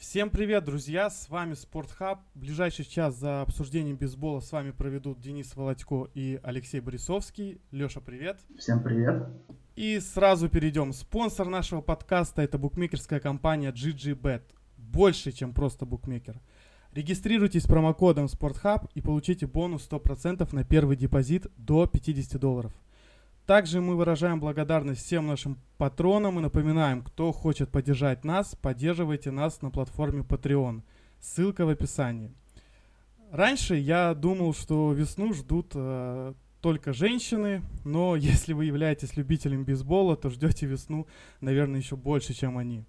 Всем привет, друзья! С вами Спортхаб. Ближайший час за обсуждением бейсбола с вами проведут Денис Володько и Алексей Борисовский. Леша, привет! Всем привет! И сразу перейдем. Спонсор нашего подкаста это букмекерская компания GGBet. Больше, чем просто букмекер. Регистрируйтесь с промокодом SportHub и получите бонус 100% на первый депозит до 50 долларов. Также мы выражаем благодарность всем нашим патронам и напоминаем, кто хочет поддержать нас, поддерживайте нас на платформе Patreon. Ссылка в описании. Раньше я думал, что весну ждут э, только женщины, но если вы являетесь любителем бейсбола, то ждете весну, наверное, еще больше, чем они.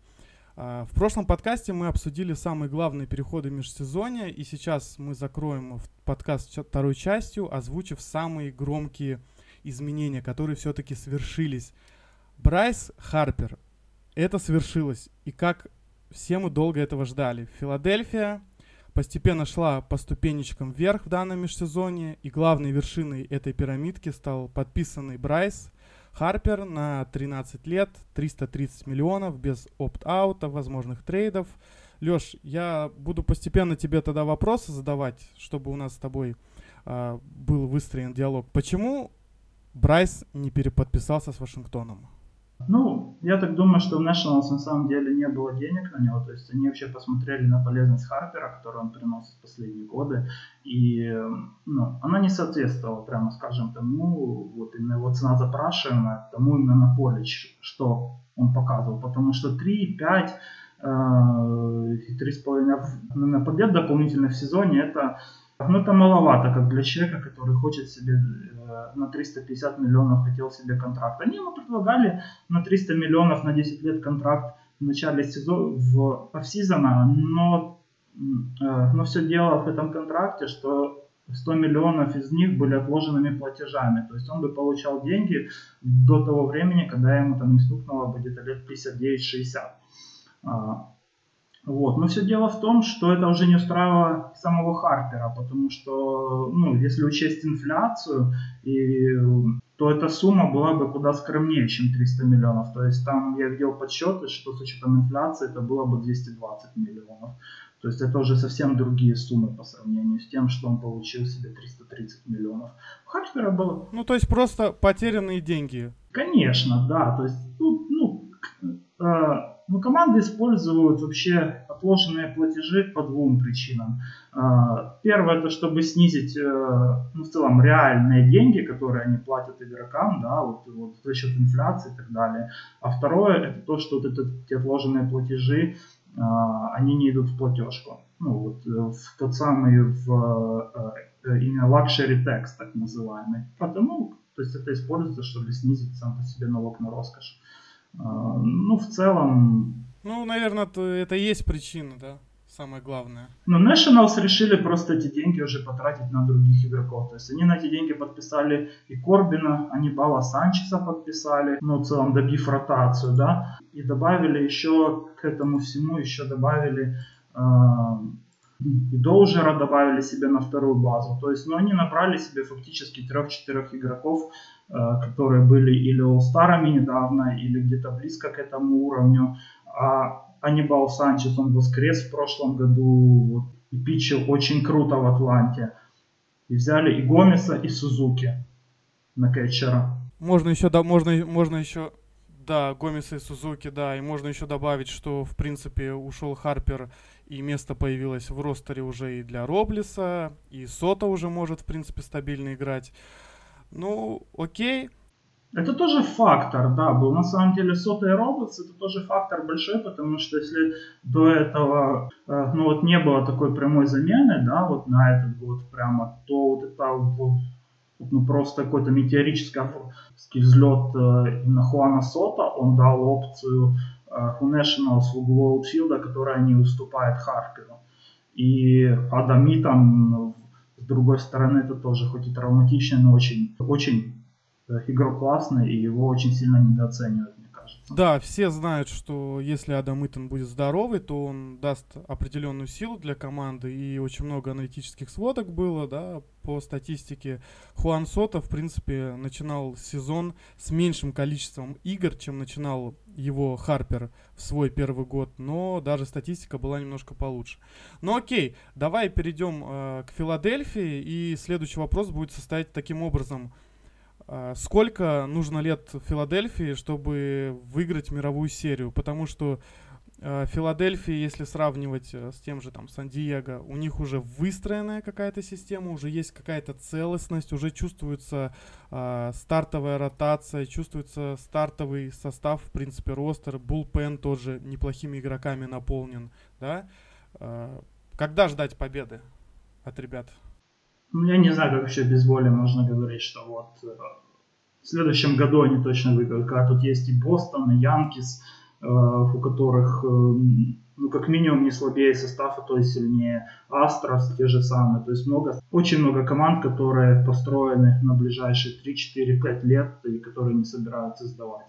Э, в прошлом подкасте мы обсудили самые главные переходы межсезонья, и сейчас мы закроем подкаст второй частью, озвучив самые громкие изменения, которые все-таки свершились. Брайс Харпер, это свершилось. И как все мы долго этого ждали. Филадельфия постепенно шла по ступенечкам вверх в данном межсезонье. И главной вершиной этой пирамидки стал подписанный Брайс Харпер на 13 лет, 330 миллионов, без опт-аута, возможных трейдов. Леш, я буду постепенно тебе тогда вопросы задавать, чтобы у нас с тобой э, был выстроен диалог. Почему Брайс не переподписался с Вашингтоном? Ну, я так думаю, что в Nationals на самом деле не было денег на него, то есть они вообще посмотрели на полезность Харпера, которую он приносит в последние годы, и ну, она не соответствовала, прямо скажем, тому, вот именно его цена запрашиваемая, тому именно на поле, что он показывал, потому что 3, 5, 3,5 на побед дополнительных в сезоне, это, ну, это маловато, как для человека, который хочет себе Э, на 350 миллионов хотел себе контракт. Они ему предлагали на 300 миллионов на 10 лет контракт в начале сезона, в офсизона, но, э, но все дело в этом контракте, что 100 миллионов из них были отложенными платежами. То есть он бы получал деньги до того времени, когда ему там не стукнуло бы где-то лет 59-60. Вот. Но все дело в том, что это уже не устраивало самого Харпера, потому что, ну, если учесть инфляцию, и, то эта сумма была бы куда скромнее, чем 300 миллионов. То есть там я видел подсчеты, что с учетом инфляции это было бы 220 миллионов. То есть это уже совсем другие суммы по сравнению с тем, что он получил себе 330 миллионов. У Харпера было... Ну, то есть просто потерянные деньги. Конечно, да. То есть, ну, ну э, но команды используют вообще отложенные платежи по двум причинам. А, первое, это чтобы снизить э, ну, в целом реальные деньги, которые они платят игрокам, да, вот, вот за счет инфляции и так далее. А второе, это то, что вот эти отложенные платежи, а, они не идут в платежку. Ну, вот, э, в тот самый в э, именно luxury tax, так называемый. Потому, то есть это используется, чтобы снизить сам по себе налог на роскошь. А, ну, в целом... Ну, наверное, это и есть причина, да? Самое главное. Но Nationals решили просто эти деньги уже потратить на других игроков. То есть они на эти деньги подписали и Корбина, они Бала Санчеса подписали, ну, в целом добив ротацию, да. И добавили еще к этому всему, еще добавили э, и Доужера добавили себе на вторую базу. То есть, ну, они набрали себе фактически трех-четырех игроков, которые были или all недавно, или где-то близко к этому уровню. А Анибал Санчес, он воскрес в прошлом году и пичил очень круто в Атланте. И взяли и Гомеса, и Сузуки на кетчера. Можно еще, да, можно, можно еще, да, Гомеса и Сузуки, да, и можно еще добавить, что, в принципе, ушел Харпер и место появилось в ростере уже и для Роблиса, и Сота уже может, в принципе, стабильно играть. Ну, окей. Это тоже фактор, да, был на самом деле Сота и Роблис, это тоже фактор большой, потому что если до этого, э, ну вот не было такой прямой замены, да, вот на этот год прямо, то вот это ну просто какой-то метеорический взлет э, на Хуана Сота, он дал опцию у Nationals в углу которая не уступает Харперу. И Адами там с другой стороны это тоже хоть и травматичный, но очень, очень э, игрок классный, и его очень сильно недооценивают. Да, все знают, что если Адам Итон будет здоровый, то он даст определенную силу для команды, и очень много аналитических сводок было, да, по статистике. Хуан Сота, в принципе, начинал сезон с меньшим количеством игр, чем начинал его Харпер в свой первый год, но даже статистика была немножко получше. Ну окей, давай перейдем э, к Филадельфии, и следующий вопрос будет состоять таким образом – сколько нужно лет Филадельфии, чтобы выиграть мировую серию? Потому что э, Филадельфия, если сравнивать э, с тем же там Сан-Диего, у них уже выстроенная какая-то система, уже есть какая-то целостность, уже чувствуется э, стартовая ротация, чувствуется стартовый состав, в принципе, ростер, Булпен тоже неплохими игроками наполнен, да? Э, когда ждать победы от ребят? Ну, я не знаю, как вообще без воли можно говорить, что вот э, в следующем году они точно выиграют. Когда тут есть и Бостон, и Янкис, э, у которых, э, ну, как минимум, не слабее состав, а то и сильнее. Астрос те же самые. То есть много, очень много команд, которые построены на ближайшие 3, 4, 5 лет и которые не собираются сдавать.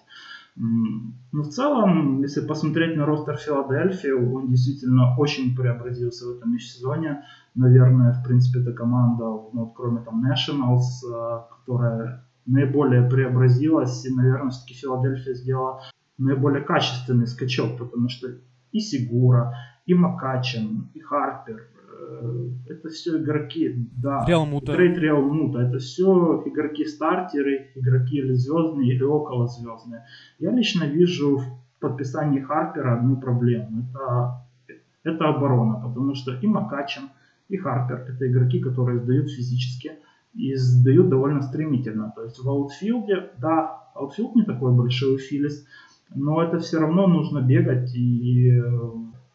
Ну, в целом, если посмотреть на ростер Филадельфии, он действительно очень преобразился в этом сезоне. Наверное, в принципе, это команда, ну, кроме там Nationals, э, которая наиболее преобразилась, и, наверное, все-таки Филадельфия сделала наиболее качественный скачок, потому что и Сигура, и Макачин, и Харпер, э, это все игроки, да. Реалмута. Трейд Реалмута. Это все игроки-стартеры, игроки или звездные, или около звездные. Я лично вижу в подписании Харпера одну проблему. Это, это оборона, потому что и Мачадо, и Харпер это игроки, которые сдают физически и сдают довольно стремительно. То есть в аутфилде, да, аутфилд не такой большой у Филлис, но это все равно нужно бегать, и,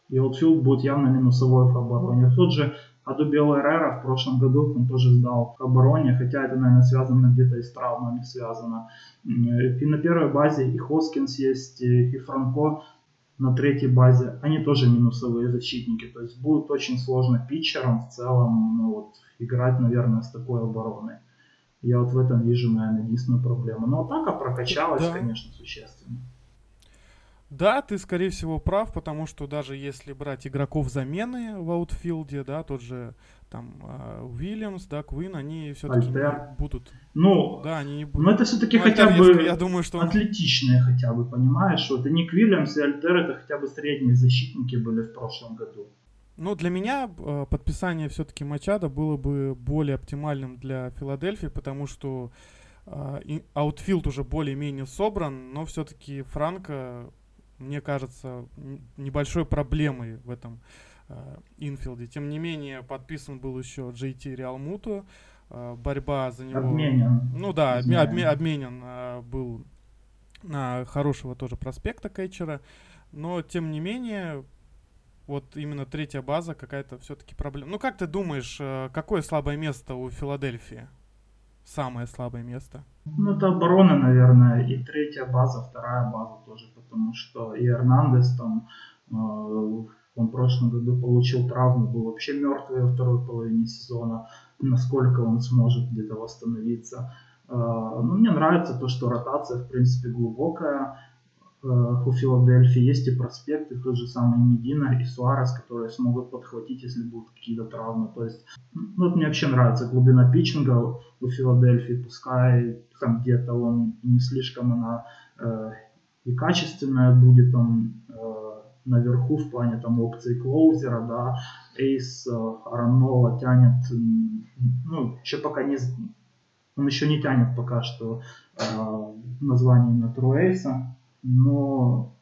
и аутфилд будет явно минусовой в обороне. Тот же Одубел Эррера в прошлом году он тоже сдал в обороне, хотя это, наверное, связано где-то и с травмами связано. И на первой базе и Хоскинс есть, и Франко на третьей базе, они тоже минусовые защитники. То есть будет очень сложно питчерам в целом ну, вот, играть, наверное, с такой обороной. Я вот в этом вижу, наверное, единственную проблему. Но атака прокачалась, да. конечно, существенно. Да, ты, скорее всего, прав, потому что даже если брать игроков замены в аутфилде, да, тот же там а, Уильямс, да, Квин, они все-таки будут. Ну, да, они не будут. Но это все-таки ну, хотя бы я думаю, что атлетичные хотя бы, понимаешь? Вот и Ник Уильямс и Альтерр это хотя бы средние защитники были в прошлом году. Ну, для меня э, подписание все-таки Мачада было бы более оптимальным для Филадельфии, потому что э, аутфилд уже более-менее собран, но все-таки Франко мне кажется, небольшой проблемой в этом э, инфилде. Тем не менее, подписан был еще JT Реалмуто. Э, борьба за него... Обменен. Ну да, обме, обме, обменен э, был на хорошего тоже проспекта кетчера. Но, тем не менее, вот именно третья база какая-то все-таки проблема. Ну, как ты думаешь, э, какое слабое место у Филадельфии? Самое слабое место? Ну, это оборона, наверное, и третья база, вторая база тоже, потому что и Эрнандес там, э, он в прошлом году получил травму, был вообще мертвый во второй половине сезона, насколько он сможет где-то восстановиться. Э, ну, мне нравится то, что ротация, в принципе, глубокая, Э, у Филадельфии есть и проспекты, тот же самый Медина и Суарес, которые смогут подхватить, если будут какие-то травмы. То есть, ну, мне вообще нравится глубина питчинга у Филадельфии, пускай там где-то он не слишком она и качественная будет там э, наверху в плане там опции клоузера, да, Эйс э, Аранола тянет, ну, еще пока не, он еще не тянет пока что э, название на Труэйса, но,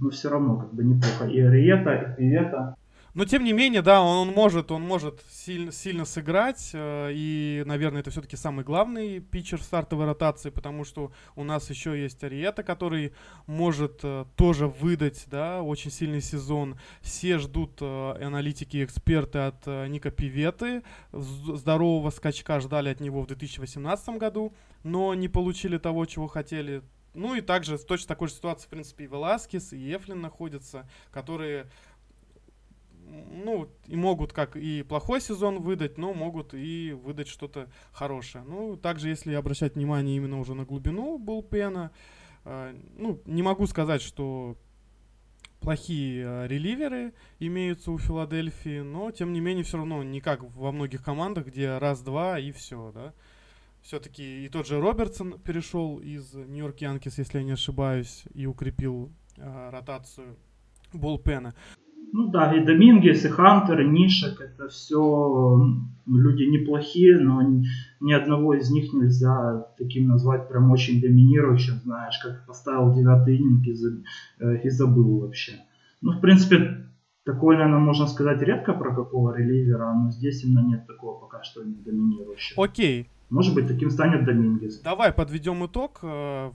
но все равно как бы неплохо. И Риета, и Пивета. Но тем не менее, да, он, он может, он может сильно, сильно сыграть. Э, и, наверное, это все-таки самый главный питчер стартовой ротации, потому что у нас еще есть Ариета, который может э, тоже выдать, да, очень сильный сезон. Все ждут э, аналитики и эксперты от э, Ника Пиветы. Здорового скачка ждали от него в 2018 году, но не получили того, чего хотели. Ну и также в точно такой же ситуации, в принципе, и Веласкес, и Ефлин находятся, которые ну, и могут как и плохой сезон выдать, но могут и выдать что-то хорошее. Ну, также, если обращать внимание именно уже на глубину Булпена, э, ну, не могу сказать, что плохие э, реливеры имеются у Филадельфии, но тем не менее все равно не как во многих командах, где раз-два и все, да. Все-таки и тот же Робертсон перешел из Нью-Йорк Янкис, если я не ошибаюсь, и укрепил э, ротацию Болпена. Ну да, и Домингес, и Хантер, и Нишек, это все люди неплохие, но ни одного из них нельзя таким назвать прям очень доминирующим, знаешь, как поставил девятый ининг и, э, и забыл вообще. Ну, в принципе, такое, наверное, можно сказать редко про какого реливера, но здесь именно нет такого пока что не доминирующего. Окей. Может быть, таким станет Домингес. Давай подведем итог. Э,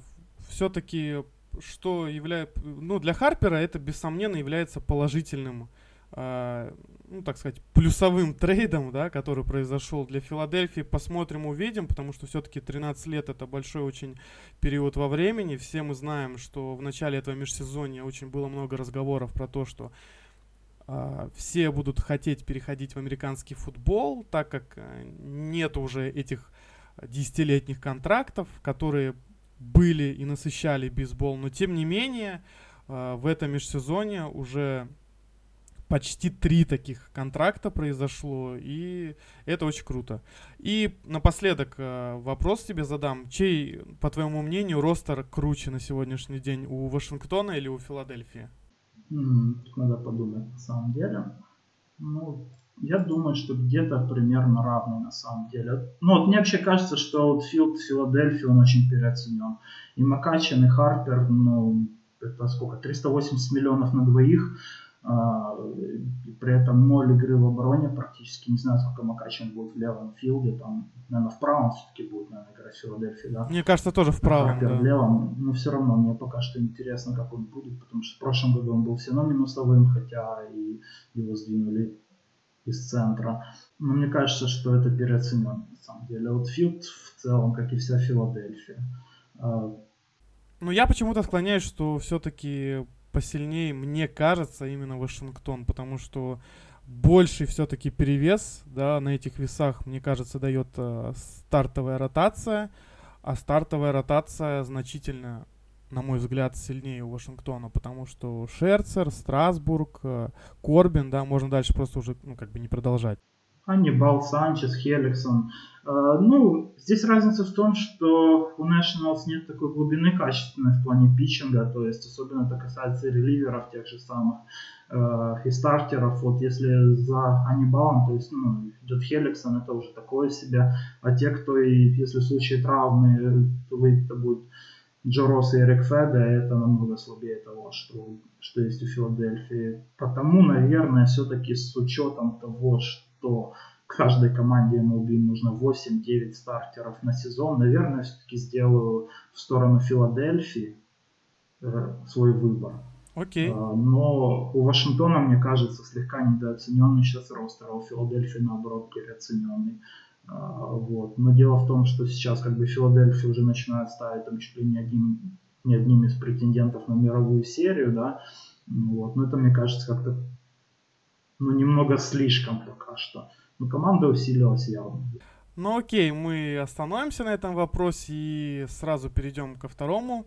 Все-таки что является, ну, для Харпера это, бессомненно, является положительным, э, ну, так сказать, плюсовым трейдом, да, который произошел для Филадельфии. Посмотрим, увидим, потому что все-таки 13 лет это большой очень период во времени. Все мы знаем, что в начале этого межсезонья очень было много разговоров про то, что э, все будут хотеть переходить в американский футбол, так как э, нет уже этих десятилетних контрактов, которые были и насыщали бейсбол, но тем не менее э, в этом межсезоне уже почти три таких контракта произошло, и это очень круто. И напоследок э, вопрос тебе задам. Чей, по твоему мнению, ростер круче на сегодняшний день, у Вашингтона или у Филадельфии? надо подумать на самом деле. Ну, я думаю, что где-то примерно равный на самом деле. Ну, вот мне вообще кажется, что аутфилд Филадельфии, он очень переоценен. И Макачин, и Харпер, ну, это сколько, 380 миллионов на двоих. А, при этом ноль игры в обороне практически. Не знаю, сколько Макачин будет в левом филде. Там, наверное, в правом все-таки будет, наверное, играть в Филадельфии, да? Мне кажется, тоже в правом, Харпер да. в левом. Но все равно мне пока что интересно, как он будет, потому что в прошлом году он был все равно минусовым, хотя и его сдвинули из центра. Но мне кажется, что это переоценено на самом деле. Вот Филд в целом, как и вся Филадельфия. А, ну, я почему-то склоняюсь, что все-таки посильнее, мне кажется, именно Вашингтон, потому что больший все-таки перевес, да, на этих весах, мне кажется, дает э, стартовая ротация, а стартовая ротация значительно на мой взгляд, сильнее у Вашингтона, потому что Шерцер, Страсбург, э, Корбин, да, можно дальше просто уже, ну, как бы не продолжать. Аннибал, Санчес, Хеликсон. Э, ну, здесь разница в том, что у Nationals нет такой глубины качественной в плане питчинга, то есть особенно это касается реливеров тех же самых, э, и стартеров. Вот если за Аннибалом, то есть ну, идет Хеликсон, это уже такое себе, а те, кто, и, если в случае травмы, то это будет Джо Росса и Эрик Феда, это намного слабее того, что, что есть у Филадельфии. Потому, наверное, все-таки с учетом того, что каждой команде MLB нужно 8-9 стартеров на сезон, наверное, все-таки сделаю в сторону Филадельфии э, свой выбор. Окей. Okay. А, но у Вашингтона, мне кажется, слегка недооцененный сейчас ростер, а у Филадельфии, наоборот, переоцененный. Вот. Но дело в том, что сейчас как бы Филадельфия уже начинает ставить там чуть ли не одним, не одним из претендентов на мировую серию, да. Вот. Но это, мне кажется, как-то ну, немного слишком пока что. Но команда усилилась явно. Ну окей, мы остановимся на этом вопросе и сразу перейдем ко второму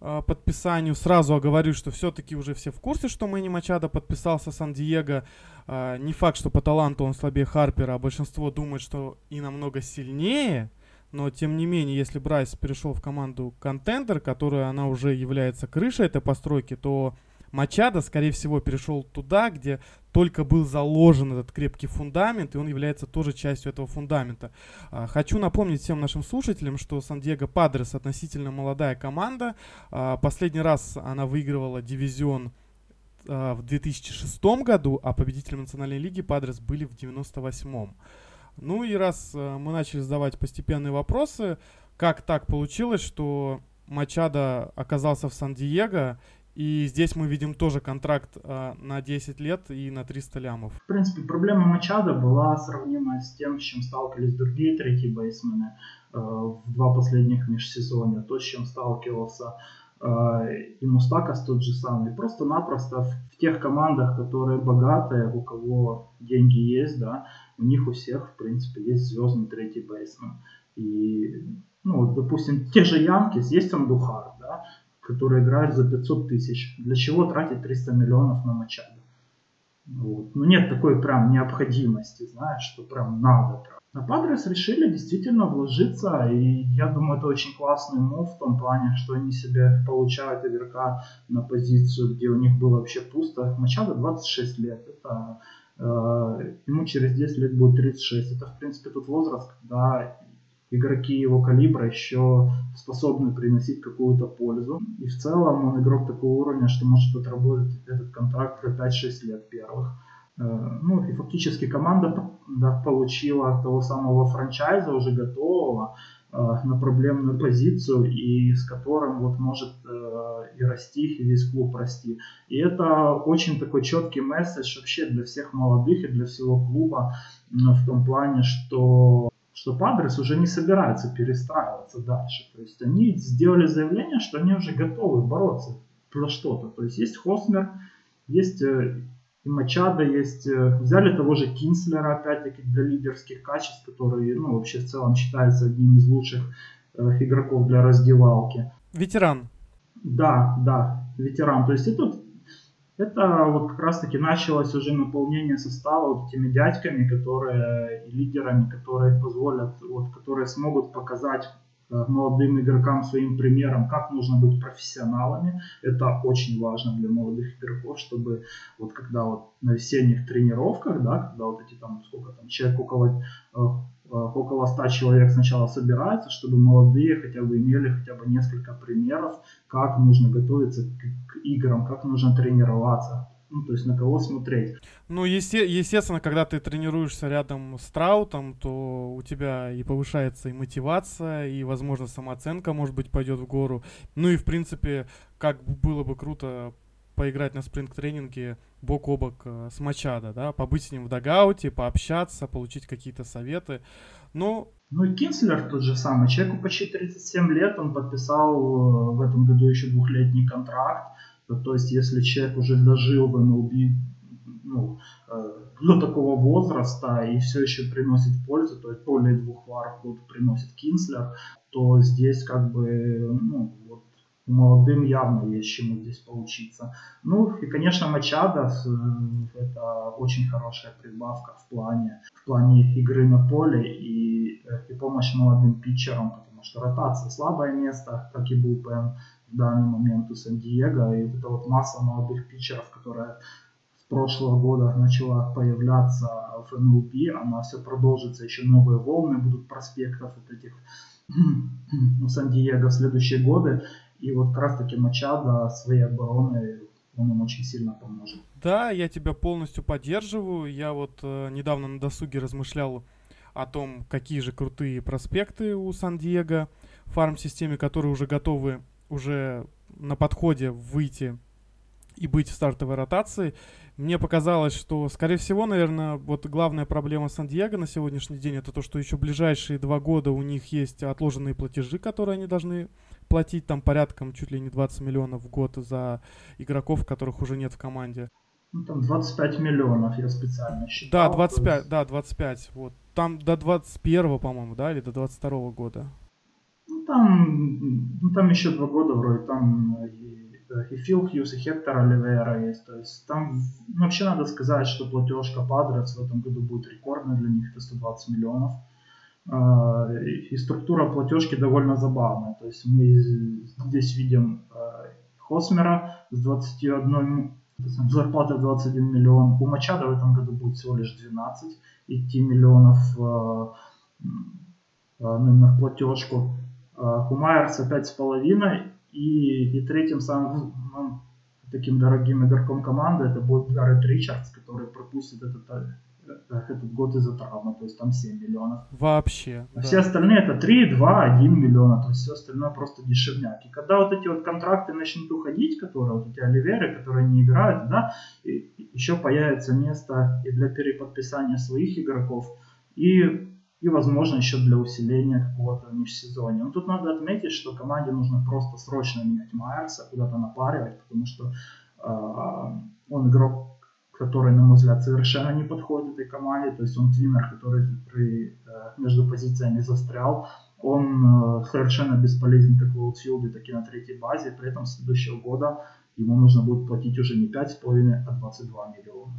подписанию. Сразу оговорю, что все-таки уже все в курсе, что Мэнни Мачадо подписался Сан-Диего. Э, не факт, что по таланту он слабее Харпера, а большинство думает, что и намного сильнее. Но, тем не менее, если Брайс перешел в команду Контендер, которая она уже является крышей этой постройки, то Мачадо, скорее всего, перешел туда, где только был заложен этот крепкий фундамент, и он является тоже частью этого фундамента. А, хочу напомнить всем нашим слушателям, что Сан-Диего Падрес относительно молодая команда. А, последний раз она выигрывала дивизион а, в 2006 году, а победителем Национальной лиги Падрес были в 98 Ну и раз мы начали задавать постепенные вопросы, как так получилось, что Мачадо оказался в Сан-Диего и здесь мы видим тоже контракт э, на 10 лет и на 300 лямов. В принципе, проблема Мачада была сравнима с тем, с чем сталкивались другие третьи бейсмены э, в два последних межсезонья. То, с чем сталкивался э, и Мустакас тот же самый. Просто-напросто в, в тех командах, которые богатые, у кого деньги есть, да, у них у всех, в принципе, есть звездный третий бейсмен. И, ну, допустим, те же Янкис, есть Андухар, да, которые играют за 500 тысяч. Для чего тратить 300 миллионов на Мачадо? Вот. Ну нет такой прям необходимости, знаешь, что прям надо. А Падрес решили действительно вложиться, и я думаю, это очень классный мув в том плане, что они себе получают игрока на позицию, где у них было вообще пусто. Мачадо 26 лет, это э, ему через 10 лет будет 36. Это, в принципе, тот возраст, когда игроки его калибра еще способны приносить какую-то пользу. И в целом он игрок такого уровня, что может отработать этот контракт за 5-6 лет первых. Э, ну и фактически команда да, получила того самого франчайза уже готового э, на проблемную позицию и с которым вот может э, и расти, и весь клуб расти. И это очень такой четкий месседж вообще для всех молодых и для всего клуба в том плане, что что Падрес уже не собирается перестраиваться дальше. То есть они сделали заявление, что они уже готовы бороться за что-то. То есть есть Хосмер, есть э, и Мачада, есть, э, взяли того же Кинслера, опять-таки, для лидерских качеств, который, ну, вообще в целом считается одним из лучших э, игроков для раздевалки. Ветеран. Да, да, ветеран. То есть это это вот как раз-таки началось уже наполнение состава вот этими дядьками, которые лидерами, которые позволят, вот, которые смогут показать э, молодым игрокам своим примером, как нужно быть профессионалами. Это очень важно для молодых игроков, чтобы вот когда вот на весенних тренировках, да, когда вот эти там, сколько там, человек около э, Э, около 100 человек сначала собирается, чтобы молодые хотя бы имели хотя бы несколько примеров, как нужно готовиться к, к играм, как нужно тренироваться. Ну, то есть на кого смотреть. Ну, есте- естественно, когда ты тренируешься рядом с Траутом, то у тебя и повышается и мотивация, и, возможно, самооценка, может быть, пойдет в гору. Ну и, в принципе, как было бы круто поиграть на спринг-тренинге бок о бок э, с Мачадо, да, побыть с ним в дагауте, пообщаться, получить какие-то советы. Ну, ну и Кинслер тот же самый. Человеку почти 37 лет, он подписал э, в этом году еще двухлетний контракт. То есть, если человек уже дожил в МЛБ ну, э, до такого возраста и все еще приносит пользу, то есть более двух вар в год приносит Кинслер, то здесь как бы ну, молодым явно есть чему здесь поучиться. Ну и, конечно, Мачадо э, это очень хорошая прибавка в плане, в плане игры на поле и, э, и помощь молодым питчерам, потому что ротация слабое место, как и был ПМ в данный момент у Сан-Диего, и вот эта вот масса молодых питчеров, которая с прошлого года начала появляться в МЛБ, она все продолжится, еще новые волны будут проспектов вот этих у Сан-Диего в следующие годы. И вот как раз таки Мачадо своей обороной он им очень сильно поможет. Да, я тебя полностью поддерживаю. Я вот э, недавно на досуге размышлял о том, какие же крутые проспекты у Сан-Диего фарм-системе, которые уже готовы уже на подходе выйти и быть в стартовой ротации. Мне показалось, что, скорее всего, наверное, вот главная проблема Сан-Диего на сегодняшний день это то, что еще ближайшие два года у них есть отложенные платежи, которые они должны платить там порядком чуть ли не 20 миллионов в год за игроков, которых уже нет в команде. Ну, там 25 миллионов я специально считал. Да, 25, есть... да, 25. Вот. Там до 21 по-моему, да, или до 22 года. Ну, там, ну, там еще два года вроде, там и, и Фил Хьюз, и Хектор Оливера есть. То есть там, ну, вообще надо сказать, что платежка Падрес в этом году будет рекордной для них, это 120 миллионов. А, и структура платежки довольно забавная. То есть мы здесь видим а, Хосмера с 21 зарплата 21 миллион. У Мачада в этом году будет всего лишь 12 идти миллионов а, именно в платежку. У Майерса 5,5 и, и третьим самым ну, таким дорогим игроком команды это будет Гаррет Ричардс, который пропустит этот этот год из-за травмы, то есть там 7 миллионов. Вообще. А да. Все остальные это 3, 2, 1 миллиона, то есть все остальное просто дешевняк. И когда вот эти вот контракты начнут уходить, которые вот эти оливеры, которые не играют, да, и еще появится место и для переподписания своих игроков, и и, возможно, еще для усиления какого-то межсезонья. Но тут надо отметить, что команде нужно просто срочно менять Майерса, куда-то напаривать, потому что э, он игрок который, на мой взгляд, совершенно не подходит этой команде. То есть он твиннер, который при, э, между позициями застрял. он совершенно бесполезен как в аутфилде, так и на третьей базе. При этом с следующего года ему нужно будет платить уже не 5,5, а 22 миллиона.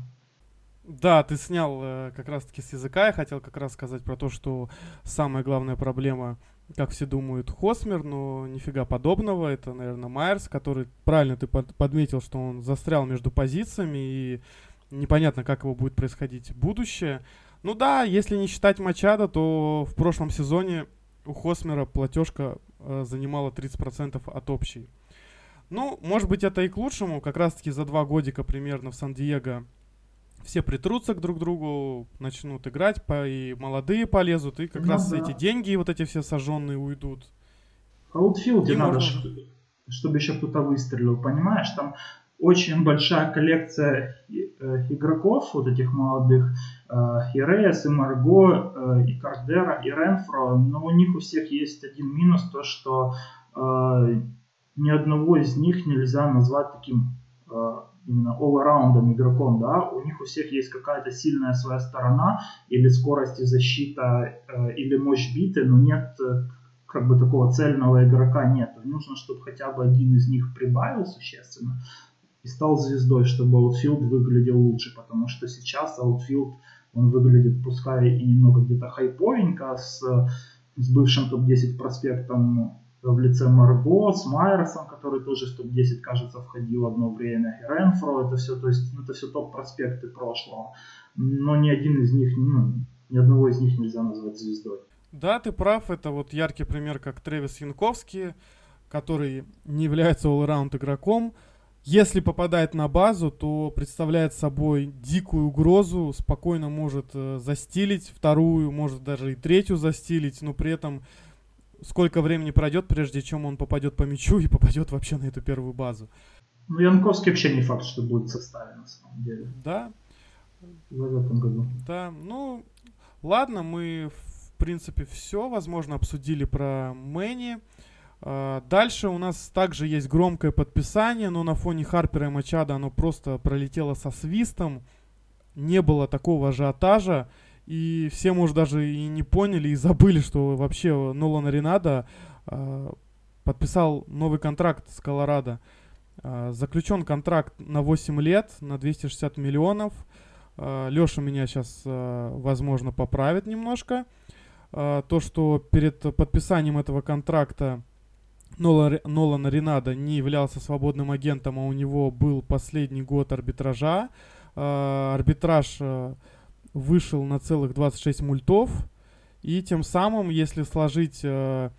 Да, ты снял э, как раз-таки с языка. Я хотел как раз сказать про то, что самая главная проблема, как все думают, Хосмер, но нифига подобного. Это, наверное, Майерс, который, правильно ты под, подметил, что он застрял между позициями и непонятно, как его будет происходить будущее. Ну да, если не считать Мачада, то в прошлом сезоне у Хосмера платежка э, занимала 30% от общей. Ну, может быть, это и к лучшему. Как раз-таки за два годика примерно в Сан-Диего все притрутся к друг другу, начнут играть, по, и молодые полезут, и как ну, раз да. эти деньги, вот эти все сожженные уйдут. В аутфилде надо, можно... чтобы еще кто-то выстрелил, понимаешь? Там очень большая коллекция э, игроков, вот этих молодых, э, и Рейс, и Марго, э, и Кардера, и Ренфро, но у них у всех есть один минус, то что ни одного из них нельзя назвать таким именно all-раундом игроком, да, у них у всех есть какая-то сильная своя сторона, или скорость и защита, э, или мощь биты, но нет э, как бы такого цельного игрока нет. Нужно, чтобы хотя бы один из них прибавил существенно и стал звездой, чтобы аутфилд выглядел лучше, потому что сейчас аутфилд, он выглядит, пускай и немного где-то хайповенько, с, с бывшим топ-10 проспектом в лице Марго, с Майерсом, который тоже в топ-10, кажется, входил одно время, и Ренфро, это все, то есть, ну, это все топ-проспекты прошлого. Но ни один из них, ну, ни одного из них нельзя назвать звездой. Да, ты прав, это вот яркий пример, как Тревис Янковский, который не является all-раунд игроком, если попадает на базу, то представляет собой дикую угрозу, спокойно может э, застилить вторую, может даже и третью застилить, но при этом сколько времени пройдет, прежде чем он попадет по мячу и попадет вообще на эту первую базу. Ну, Янковский вообще не факт, что будет в составе, на самом деле. Да. В этом году. Да, ну, ладно, мы, в принципе, все, возможно, обсудили про Мэнни. А, дальше у нас также есть громкое подписание, но на фоне Харпера и Мачада оно просто пролетело со свистом. Не было такого ажиотажа. И все, может, даже и не поняли и забыли, что вообще Нолан Ренада э, подписал новый контракт с Колорадо. Э, заключен контракт на 8 лет, на 260 миллионов. Э, Леша меня сейчас, э, возможно, поправит немножко. Э, то, что перед подписанием этого контракта Нолан, Нолан Ренада не являлся свободным агентом, а у него был последний год арбитража. Э, арбитраж... Э, вышел на целых 26 мультов. И тем самым, если сложить э,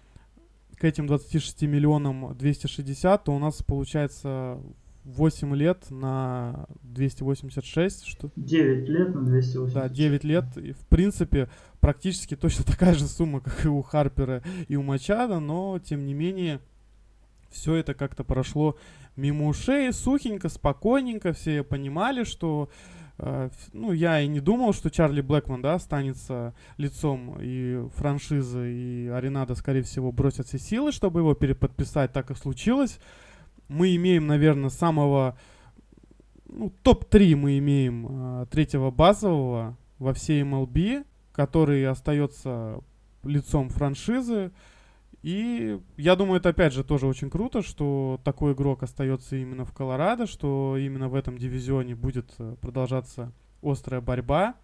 к этим 26 миллионам 260, то у нас получается 8 лет на 286. Что... 9 лет на 286. Да, 9 лет. И, в принципе, практически точно такая же сумма, как и у Харпера и у Мачада, но, тем не менее, все это как-то прошло мимо ушей, сухенько, спокойненько. Все понимали, что Э, ну, я и не думал, что Чарли Блэкман, да, останется лицом и франшизы, и Аренада, скорее всего, бросят все силы, чтобы его переподписать. Так и случилось. Мы имеем, наверное, самого, ну, топ-3 мы имеем э, третьего базового во всей MLB, который остается лицом франшизы. И я думаю, это опять же тоже очень круто, что такой игрок остается именно в Колорадо, что именно в этом дивизионе будет э, продолжаться острая борьба.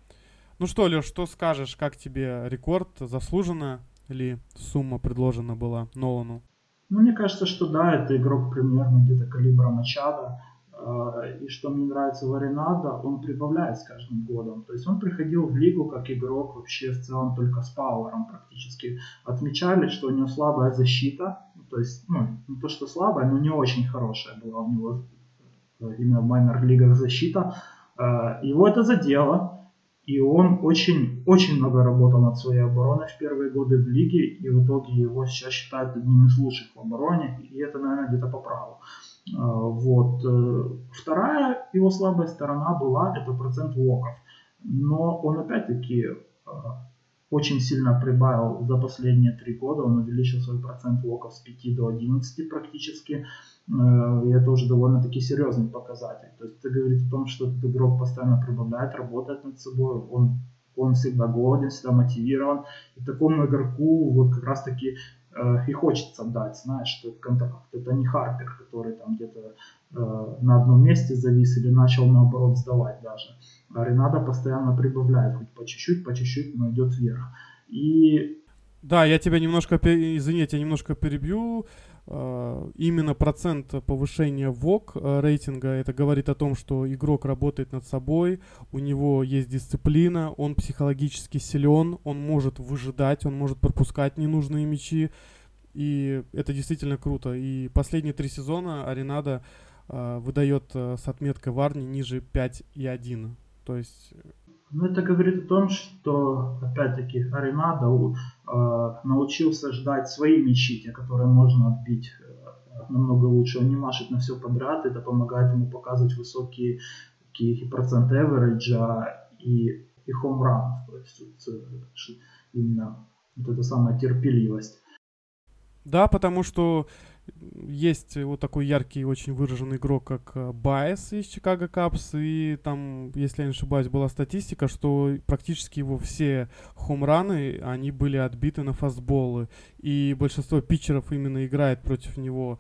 Ну что, Леш, что скажешь, как тебе рекорд, заслуженно ли сумма предложена была Нолану? Ну, мне кажется, что да, это игрок примерно где-то калибра Мачада. А, и что мне нравится в Аренадо, он прибавляет с каждым годом. То есть он приходил в лигу как игрок вообще в целом только с пауэром практически. Отмечали, что у него слабая защита. То есть, ну, не то что слабая, но не очень хорошая была у него э, именно в майнер лигах защита. А, его это задело. И он очень, очень много работал над своей обороной в первые годы в лиге. И в итоге его сейчас считают одним из лучших в обороне. И это, наверное, где-то по праву. А, вот. Э, вторая его слабая сторона была это процент локов. Но он опять-таки а, очень сильно прибавил за последние три года. Он увеличил свой процент локов с 5 до 11 практически. Э, и это уже довольно-таки серьезный показатель. То есть это говорит о том, что этот игрок постоянно прибавляет, работает над собой. Он он всегда голоден, всегда мотивирован. И такому игроку вот как раз таки э, и хочется дать, знаешь, что это контракт. Это не Харпер, который там где-то э, на одном месте завис или начал наоборот сдавать даже. А Ренада постоянно прибавляет, хоть по чуть-чуть, по чуть-чуть, но идет вверх. И да, я тебя немножко, извини, я немножко перебью. А, именно процент повышения ВОК а, рейтинга, это говорит о том, что игрок работает над собой, у него есть дисциплина, он психологически силен, он может выжидать, он может пропускать ненужные мячи, и это действительно круто. И последние три сезона Аренада э, выдает э, с отметкой Варни ниже 5,1. То есть ну, это говорит о том, что, опять-таки, Аренада э, научился ждать свои мячи, те, которые можно отбить э, намного лучше. Он не машет на все подряд, это помогает ему показывать высокие такие проценты эвериджа и, и хоумранов. То есть э, именно вот эта самая терпеливость. Да, потому что есть вот такой яркий, очень выраженный игрок, как э, Байес из Чикаго Капс, и там, если я не ошибаюсь, была статистика, что практически его все хомраны, они были отбиты на фастболы, и большинство питчеров именно играет против него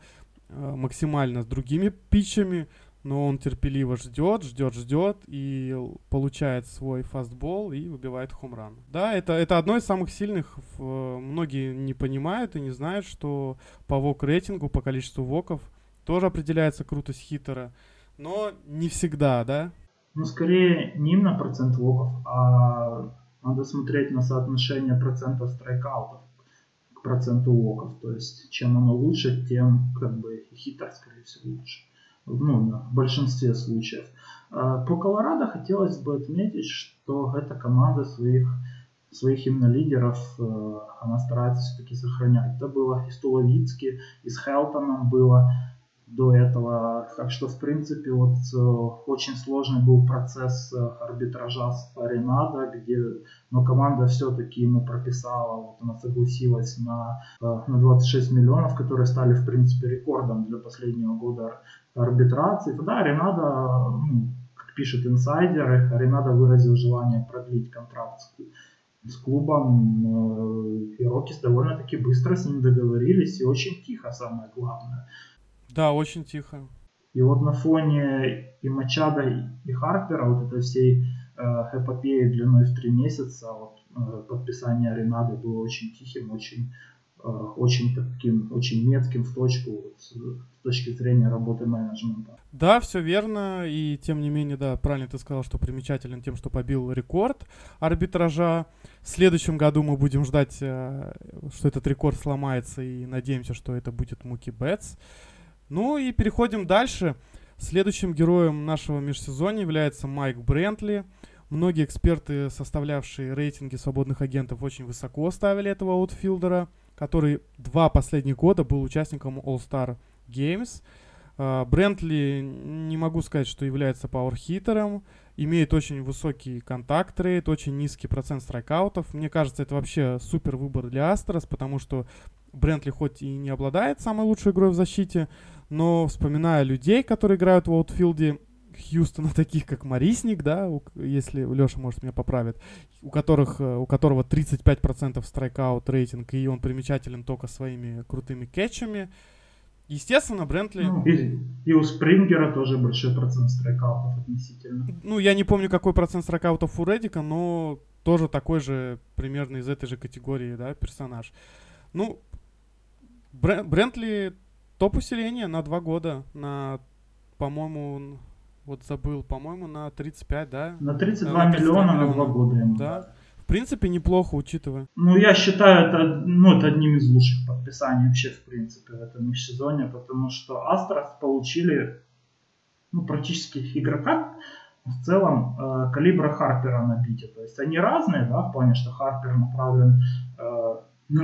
э, максимально с другими питчами, но он терпеливо ждет, ждет, ждет и получает свой фастбол и выбивает хомран. Да, это, это одно из самых сильных. Многие не понимают и не знают, что по вок-рейтингу, по количеству воков тоже определяется крутость хитера, но не всегда, да? Ну, скорее не именно процент воков, а надо смотреть на соотношение процента страйкаутов к проценту воков. То есть, чем оно лучше, тем как бы хитер, скорее всего, лучше ну, в большинстве случаев. А, по Колорадо хотелось бы отметить, что эта команда своих, своих именно лидеров, э, она старается все-таки сохранять. Это было и Стуловицки, и с Хелтоном было до этого. Так что, в принципе, вот э, очень сложный был процесс э, арбитража с Аренадо, где, но команда все-таки ему прописала, вот она согласилась на, на 26 миллионов, которые стали, в принципе, рекордом для последнего года арбитрации. Тогда Ренада, ну, как пишет инсайдеры, Ренада выразил желание продлить контракт с, с клубом. Э, и Рокис довольно-таки быстро с ним договорились, и очень тихо, самое главное. Да, очень тихо. И вот на фоне и Мачада, и Харпера, вот этой всей э, эпопеи длиной в три месяца, вот, э, подписание Ренады было очень тихим, очень очень таким, очень метким в точку вот, с точки зрения работы менеджмента. Да, все верно, и тем не менее, да, правильно ты сказал, что примечателен тем, что побил рекорд арбитража. В следующем году мы будем ждать, э, что этот рекорд сломается, и надеемся, что это будет Муки Бетс. Ну и переходим дальше. Следующим героем нашего межсезонья является Майк Брентли. Многие эксперты, составлявшие рейтинги свободных агентов, очень высоко ставили этого аутфилдера который два последних года был участником All-Star Games. А, Брентли, не могу сказать, что является пауэрхитером, имеет очень высокий контакт рейт, очень низкий процент страйкаутов. Мне кажется, это вообще супер выбор для Астрос, потому что Брентли хоть и не обладает самой лучшей игрой в защите, но вспоминая людей, которые играют в аутфилде, Хьюстона, таких как Марисник, да, у, если Леша, может, меня поправит, у, которых, э, у которого 35% страйкаут рейтинг, и он примечателен только своими крутыми кетчами. Естественно, Брентли... Ну, и, и у Спрингера тоже большой процент страйкаутов относительно. Ну, я не помню, какой процент страйкаутов у Редика, но тоже такой же, примерно из этой же категории, да, персонаж. Ну, Брентли топ усиления на два года, на, по-моему, вот забыл, по-моему, на 35, да? На 32 на 32 миллиона, миллиона на 2 года ему. Да. В принципе, неплохо, учитывая. Ну, я считаю, это, ну, это одним из лучших подписаний вообще, в принципе, в этом сезоне, потому что Астрос получили, ну, практически игрока, в целом э, калибра Харпера на бите. То есть они разные, да, в плане, что Харпер направлен э, ну,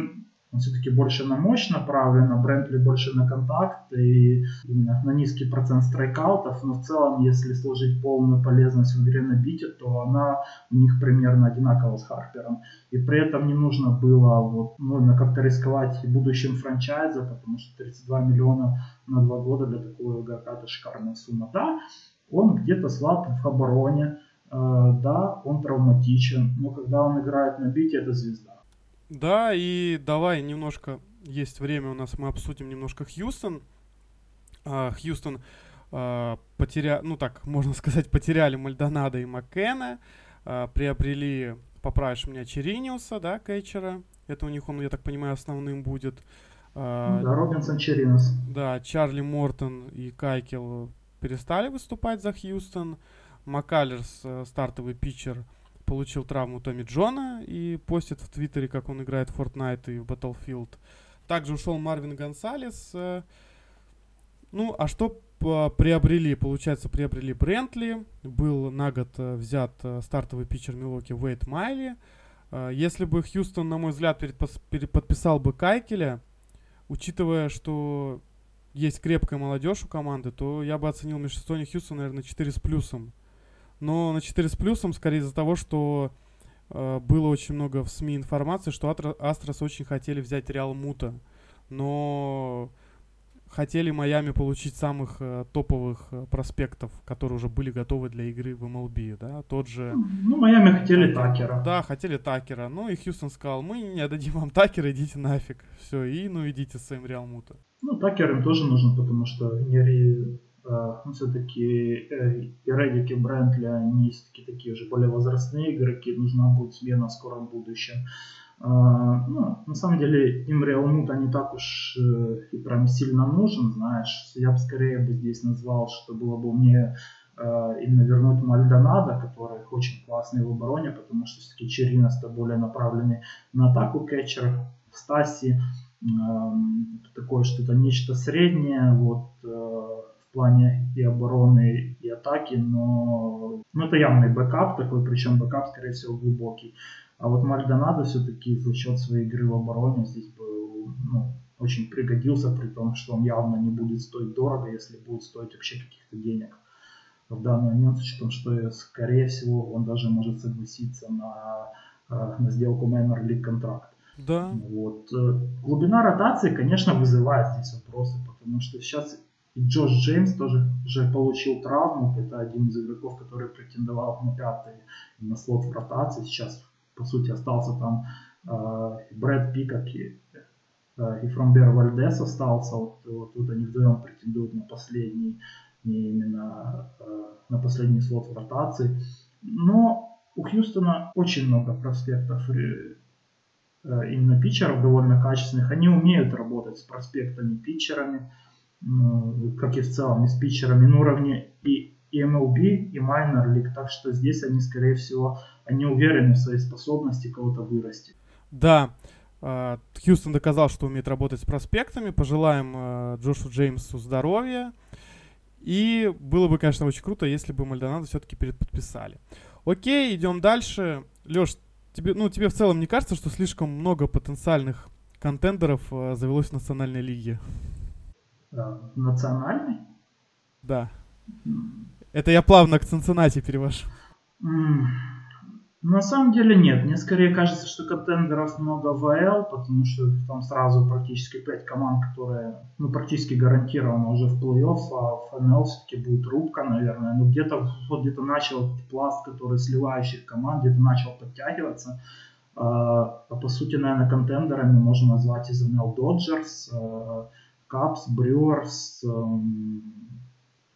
он все-таки больше на мощь направлен, а Брентли больше на контакт и именно на низкий процент страйкаутов, но в целом, если сложить полную полезность в игре на бите, то она у них примерно одинакова с Харпером. И при этом не нужно было вот, нужно как-то рисковать будущим франчайза, потому что 32 миллиона на два года для такого игрока это шикарная сумма. Да, он где-то слаб в обороне, да, он травматичен, но когда он играет на бите, это звезда. Да, и давай немножко, есть время у нас, мы обсудим немножко Хьюстон. А, Хьюстон а, потеря, ну так, можно сказать, потеряли Мальдонада и Маккена, а, приобрели, поправишь меня, Чериниуса, да, Кэтчера. Это у них он, я так понимаю, основным будет. А, да, Робинсон Черинус. Да, Чарли Мортон и Кайкел перестали выступать за Хьюстон. Маккалерс, э, стартовый питчер, получил травму Томми Джона и постит в Твиттере, как он играет в Fortnite и в Battlefield. Также ушел Марвин Гонсалес. Э, ну, а что приобрели? Получается, приобрели Брентли. Был на год э, взят стартовый питчер Милоки Уэйт Майли. Если бы Хьюстон, на мой взгляд, подписал бы Кайкеля, учитывая, что есть крепкая молодежь у команды, то я бы оценил межсезонье Хьюстона, наверное, 4 с плюсом. Но на 4 с плюсом, скорее из-за того, что э, было очень много в СМИ информации, что Астрос очень хотели взять Реал Мута. Но хотели Майами получить самых э, топовых э, проспектов, которые уже были готовы для игры в MLB, да, тот же... Ну, Майами хотели Такера. Да, хотели Такера, ну и Хьюстон сказал, мы не отдадим вам Такера, идите нафиг, все, и ну идите с своим Реал Мута. Ну, Такер им тоже нужен, потому что Нери, ну, все-таки э, и Реддик, и Брентли, они все-таки такие уже более возрастные игроки, нужна будет смена в скором будущем. А, ну, на самом деле, им Реалмуто не так уж э, и прям сильно нужен, знаешь. Я бы скорее бы здесь назвал, что было бы мне э, именно вернуть Мальдонадо, который очень классный в обороне, потому что все-таки Черинос-то более направленный на атаку кетчер, Стаси э, такое что-то нечто среднее, вот плане и обороны, и атаки, но ну, это явный бэкап такой, причем бэкап, скорее всего, глубокий. А вот Мальдонадо все-таки за счет своей игры в обороне здесь был ну, очень пригодился, при том, что он явно не будет стоить дорого, если будет стоить вообще каких-то денег в данный момент, с учетом, что, скорее всего, он даже может согласиться на, э, на сделку Minor League контракт. Да. Вот. Э, глубина ротации, конечно, вызывает здесь вопросы, потому что сейчас и Джош Джеймс тоже уже получил травму. Это один из игроков, который претендовал на пятый на слот в ротации. Сейчас по сути, остался там э, Брэд Пикок и, э, и Фромбер Вальдес остался. Вот, вот тут они вдвоем претендуют на последний, не именно э, на последний слот в ротации. Но у Хьюстона очень много проспектов э, именно питчеров довольно качественных. Они умеют работать с проспектами, питчерами, как и в целом и с питчерами на уровне и MLB, и Minor League. Так что здесь они, скорее всего, они уверены в своей способности кого-то вырасти. Да, а, Хьюстон доказал, что умеет работать с проспектами. Пожелаем а, Джошу Джеймсу здоровья. И было бы, конечно, очень круто, если бы Мальдонадо все-таки переподписали. Окей, идем дальше. Леш, тебе, ну, тебе в целом не кажется, что слишком много потенциальных контендеров э, завелось в национальной лиге? Национальной? Да. Это я плавно к Цинциннати перевожу. На самом деле нет. Мне скорее кажется, что контендеров много в АЛ, потому что там сразу практически 5 команд, которые ну, практически гарантированно уже в плей-офф, а в ФНЛ все-таки будет рубка, наверное. Но где-то вот где-то начал пласт, который сливающих команд, где-то начал подтягиваться. А, а по сути, наверное, контендерами можно назвать из НЛ Dodgers, Капс, Брюерс,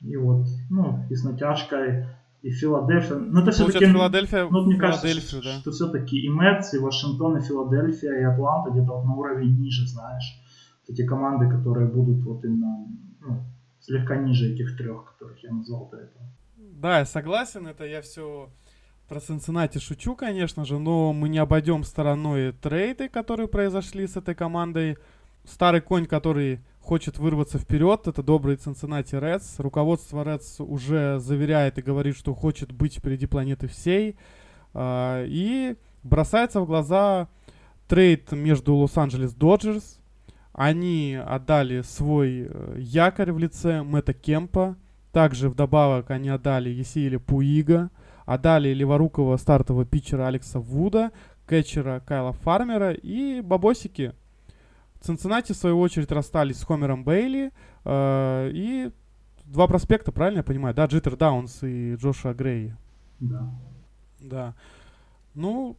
и вот, ну, и с натяжкой, и Филадельфия. Ну, это все-таки... Филадельфия, ну, мне кажется, что, да. что все-таки и Мэтс, и Вашингтон, и Филадельфия, и Атланта где-то вот на уровень ниже, знаешь. Эти команды, которые будут вот именно ну, слегка ниже этих трех, которых я назвал до этого. Да, я согласен, это я все про Цинциннати шучу, конечно же, но мы не обойдем стороной трейды, которые произошли с этой командой. Старый конь, который хочет вырваться вперед, это добрый Cincinnati Reds. Руководство Reds уже заверяет и говорит, что хочет быть впереди планеты всей. А, и бросается в глаза трейд между Лос-Анджелес Доджерс. Они отдали свой э, якорь в лице Мэтта Кемпа. Также вдобавок они отдали Ясиэля Пуига. Отдали леворукого стартового питчера Алекса Вуда, кетчера Кайла Фармера и бабосики Цинциннати, в свою очередь, расстались с Хомером Бейли. Э, и два проспекта, правильно я понимаю? Да, Джитер Даунс и Джоша Грей. Да. Да. Ну,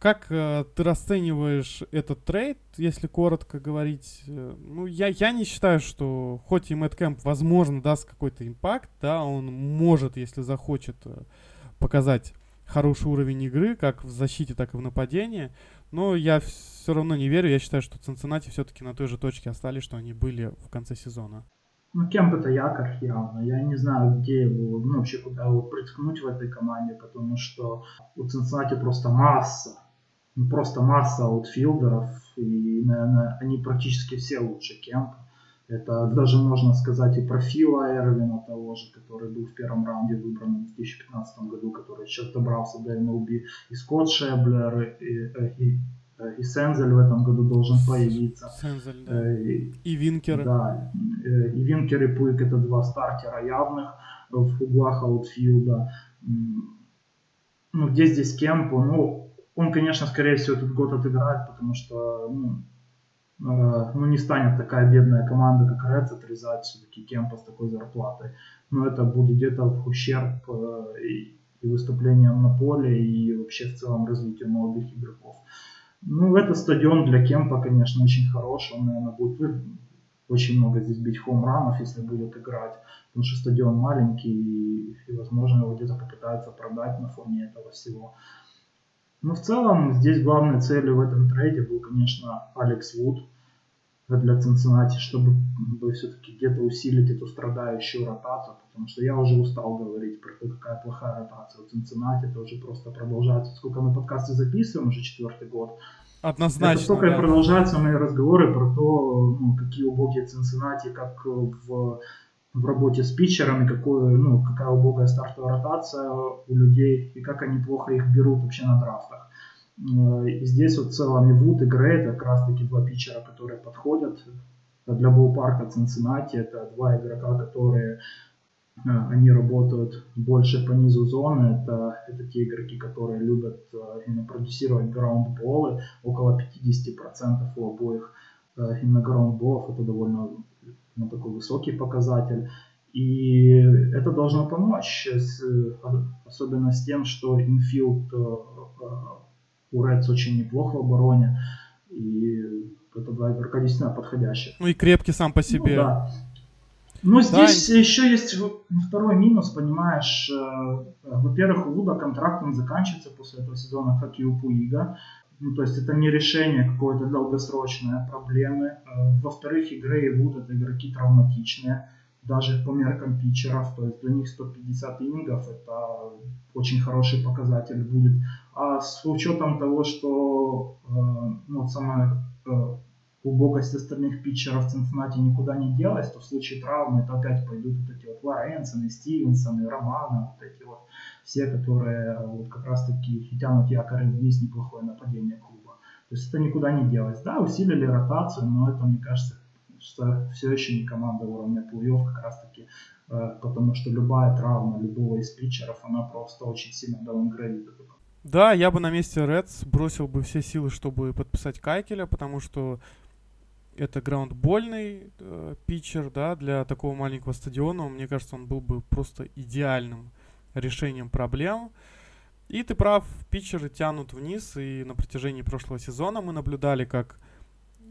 как э, ты расцениваешь этот трейд, если коротко говорить? Э, ну, я, я не считаю, что хоть и Мэтт Кэмп, возможно, даст какой-то импакт, да, он может, если захочет, э, показать хороший уровень игры, как в защите, так и в нападении. Но я все равно не верю. Я считаю, что Цинциннати все-таки на той же точке остались, что они были в конце сезона. Ну, Кемп это якорь явно. Я не знаю, где его, ну, вообще куда его приткнуть в этой команде, потому что у Цинциннати просто масса ну, просто масса аутфилдеров, и, наверное, они практически все лучше Кемпа. Это даже можно сказать и про Фила Эрвина того же, который был в первом раунде выбран в 2015 году, который сейчас добрался до MLB, и Скотт Шеблер, и, и, и Сензель в этом году должен появиться. Сензель, да. Э, и, и Винкер. Да, э, и Винкер и Пуик это два стартера явных в углах аутфилда. Ну, где здесь Кемпу? Ну, он, конечно, скорее всего, этот год отыграет, потому что ну, э, ну, не станет такая бедная команда, как Рeds, отрезать все-таки Кемпа с такой зарплатой. Но это будет где-то в ущерб э, и, и выступлениям на поле, и вообще в целом развитию молодых игроков. Ну, это стадион для Кемпа, конечно, очень хороший. Он, наверное, будет очень много здесь бить хоумранов, если будет играть, потому что стадион маленький, и, и возможно, его где-то попытаются продать на фоне этого всего. Но в целом здесь главной целью в этом трейде был, конечно, Алекс Вуд для Цинциннати, чтобы все-таки где-то усилить эту страдающую ротацию, потому что я уже устал говорить про то, какая плохая ротация у Цинциннати, это уже просто продолжается. Сколько мы подкасты записываем, уже четвертый год. Однозначно. Это столько да. продолжаются мои разговоры про то, ну, какие убогие Цинциннати, как в в работе с питчерами, какую, ну, какая убогая стартовая ротация у людей и как они плохо их берут вообще на драфтах. Э, и здесь вот в целом и Вуд, и Грей, это как раз таки два питчера, которые подходят для Булпарка Цинциннати. Это два игрока, которые э, они работают больше по низу зоны. Это, это те игроки, которые любят э, именно продюсировать граундболы. Около 50% у обоих именно граундболов. Это довольно ну, такой высокий показатель. И это должно помочь, с, особенно с тем, что инфилд у Рeds очень неплох в обороне. И это два игрока действительно подходящие. Ну и крепкий сам по себе. Ну, да. Но здесь да. еще есть второй минус, понимаешь. Э, во-первых, у Вуда контракт он заканчивается после этого сезона, как и у Пуига. Ну, то есть это не решение какой-то долгосрочной проблемы. Э, во-вторых, игры и Вуд это игроки травматичные, даже по меркам питчеров. То есть для них 150 инингов это очень хороший показатель будет. А с учетом того, что э, ну, самое э, убогость остальных питчеров в Цинциннати никуда не делась, то в случае травмы это опять пойдут вот эти вот Лоренсоны, Стивенсоны, Романа, вот эти вот все, которые вот как раз таки тянут якоры вниз неплохое нападение клуба. То есть это никуда не делось. Да, усилили ротацию, но это, мне кажется, что все еще не команда уровня плей-офф как раз таки, э, потому что любая травма любого из питчеров, она просто очень сильно даунгрейдит эту да, я бы на месте Редс бросил бы все силы, чтобы подписать Кайкеля, потому что это граундбольный э, питчер, да, для такого маленького стадиона. Мне кажется, он был бы просто идеальным решением проблем. И ты прав, питчеры тянут вниз, и на протяжении прошлого сезона мы наблюдали, как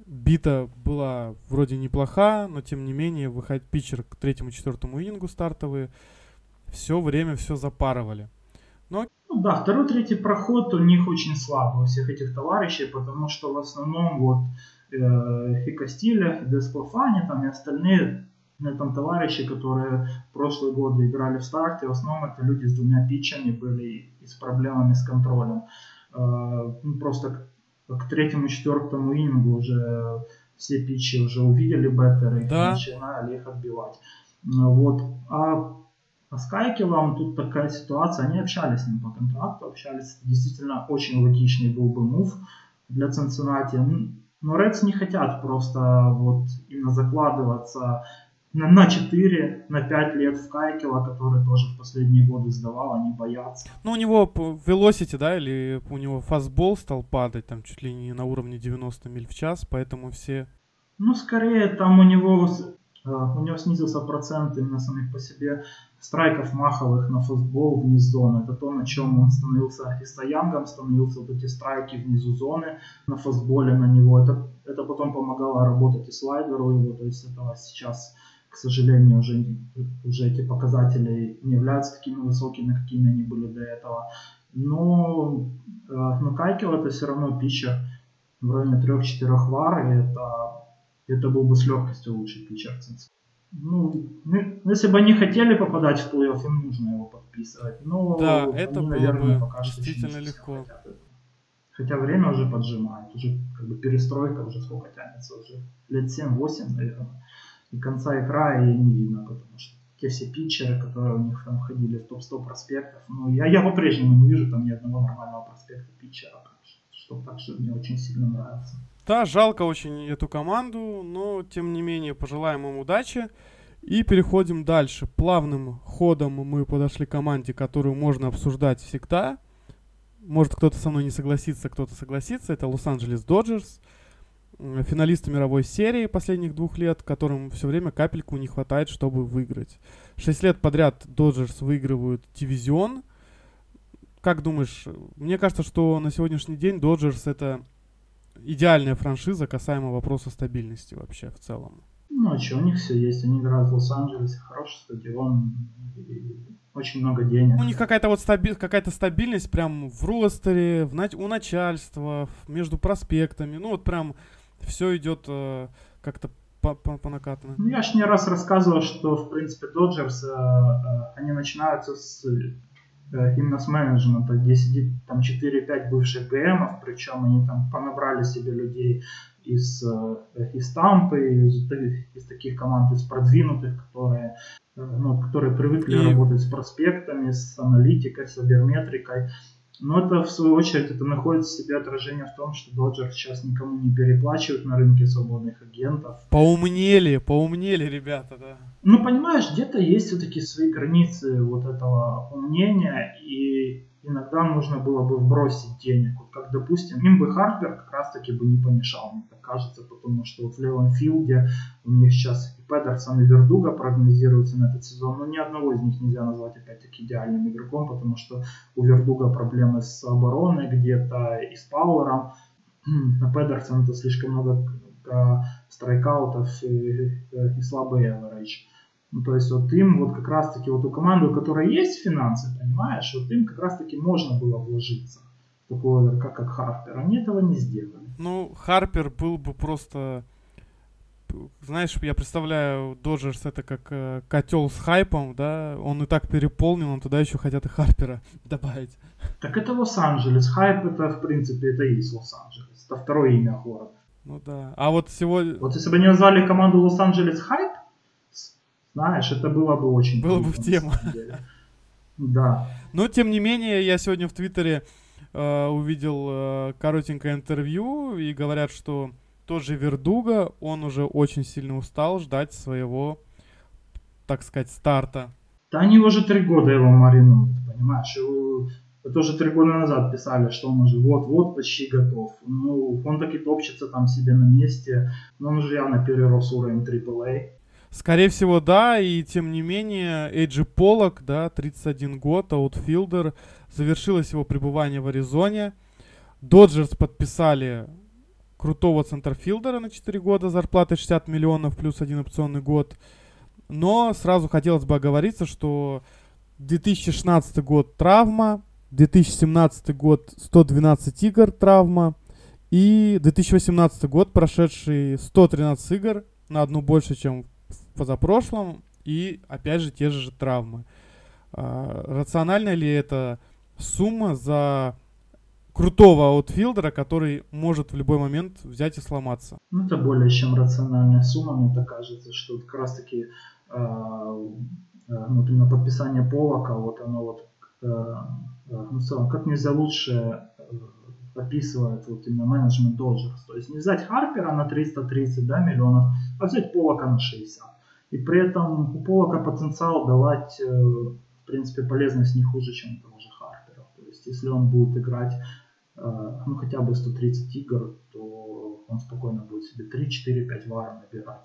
бита была вроде неплоха, но тем не менее выходит питчер к третьему-четвертому инингу стартовые, все время все запарывали. Но... Ну да, второй, третий проход у них очень слабый, у всех этих товарищей, потому что в основном вот э, и Десплофани, там и остальные на этом товарищи, которые в прошлые годы играли в старте, в основном это люди с двумя питчами были и с проблемами с контролем. Э, ну, просто к третьему-четвертому инингу уже все питчи уже увидели беттеры да. и начинали их отбивать. Вот. А, а с Кайкелом тут такая ситуация, они общались с ним по контракту, общались, действительно очень логичный был бы мув для Цинциннати. Но Рeds не хотят просто вот именно закладываться на, на 4, на 5 лет в Кайкела, который тоже в последние годы сдавал, они боятся. Ну, у него velocity, да, или у него фастбол стал падать там чуть ли не на уровне 90 миль в час, поэтому все... Ну, скорее там у него, э, у него снизился процент именно самих по себе страйков маховых на фастбол вниз зоны. Это то, на чем он становился и Саянгом, становился вот эти страйки внизу зоны на фастболе на него. Это, это потом помогало работать и слайдеру его, то есть этого сейчас к сожалению, уже, уже эти показатели не являются такими высокими, какими они были до этого. Но, э, но Кайкел это все равно питчер в районе 3-4 вар, и это, это был бы с легкостью лучший питчер ну, ну, если бы они хотели попадать в плей-офф, им нужно его подписывать. Но да, они, это было наверное, бы пока действительно легко. Хотя время уже поджимает, уже как бы перестройка уже сколько тянется, уже лет 7-8, наверное. И конца игра и не видно, потому что те все питчеры, которые у них там ходили в топ-100 проспектов, ну, я, я по-прежнему не вижу там ни одного нормального проспекта питчера, что так что мне очень сильно нравится. Да, жалко очень эту команду, но тем не менее пожелаем им удачи. И переходим дальше. Плавным ходом мы подошли к команде, которую можно обсуждать всегда. Может кто-то со мной не согласится, кто-то согласится. Это Лос-Анджелес Доджерс. Финалисты мировой серии последних двух лет, которым все время капельку не хватает, чтобы выиграть. Шесть лет подряд Доджерс выигрывают дивизион. Как думаешь, мне кажется, что на сегодняшний день Доджерс это идеальная франшиза касаемо вопроса стабильности вообще в целом. Ну, а что, у них все есть. Они играют в Лос-Анджелесе, хороший стадион, очень много денег. У них какая-то вот стаби- какая-то стабильность прям в ростере, в на- у начальства, между проспектами. Ну, вот прям все идет э, как-то по, по, по накатанной. Ну, я ж не раз рассказывал, что, в принципе, Доджерс, э, э, они начинаются с именно с менеджмента, где сидит там 4-5 бывших ГМов, причем они там понабрали себе людей из, э, из Тампы, из, из таких команд, из продвинутых, которые, э, ну, которые привыкли и... работать с проспектами, с аналитикой, с аберметрикой. Но это, в свою очередь, это находит в себе отражение в том, что Доджер сейчас никому не переплачивают на рынке свободных агентов. Поумнели, поумнели ребята, да. Ну, понимаешь, где-то есть все-таки свои границы вот этого умнения, и иногда нужно было бы вбросить денег. Вот как, допустим, им бы Харпер как раз-таки бы не помешал, так кажется, потому что вот в левом филде у них сейчас и Педерсон, и Вердуга прогнозируются на этот сезон, но ни одного из них нельзя назвать опять-таки идеальным игроком, потому что у Вердуга проблемы с обороной где-то и с Пауэром, на Педерсон это слишком много страйкаутов и, и слабый average. Ну, то есть вот им вот как раз-таки вот у команды, у которой есть финансы, понимаешь, вот им как раз-таки можно было вложиться такого игрока, как Харпер. Они этого не сделали. Ну, Харпер был бы просто... Знаешь, я представляю Доджерс это как э, котел с хайпом, да, он и так переполнен, он туда еще хотят и Харпера добавить. Так это Лос-Анджелес, хайп это в принципе это и есть Лос-Анджелес, это второе имя города. Ну да, а вот сегодня... Вот если бы не назвали команду Лос-Анджелес хайп, знаешь, это было бы очень Было бы в тему. Да. Но, тем не менее, я сегодня в Твиттере э, увидел э, коротенькое интервью, и говорят, что тот же Вердуго, он уже очень сильно устал ждать своего, так сказать, старта. Да они уже три года его маринуют, понимаешь? это уже три года назад писали, что он уже вот-вот почти готов. Ну, он таки топчется там себе на месте, но он уже явно перерос уровень AAA. Скорее всего, да, и тем не менее, Эйджи Поллок, да, 31 год, аутфилдер, завершилось его пребывание в Аризоне. Доджерс подписали крутого центрфилдера на 4 года, зарплатой 60 миллионов плюс один опционный год. Но сразу хотелось бы оговориться, что 2016 год травма, 2017 год 112 игр травма, и 2018 год, прошедший 113 игр, на одну больше, чем позапрошлом, и опять же те же травмы. А, рациональна ли это сумма за крутого аутфилдера, который может в любой момент взять и сломаться? Ну, это более чем рациональная сумма, мне так кажется, что как раз таки э, э, ну, именно подписание Полока, вот оно вот э, э, ну, в целом, как нельзя лучше э, описывает вот именно менеджмент Dodgers. То есть не взять Харпера на 330 да, миллионов, а взять Полока на 60. И при этом у Полока потенциал давать, в принципе, полезность не хуже, чем того же если он будет играть э, ну, хотя бы 130 игр, то он спокойно будет себе 3, 4, 5 вар набирать.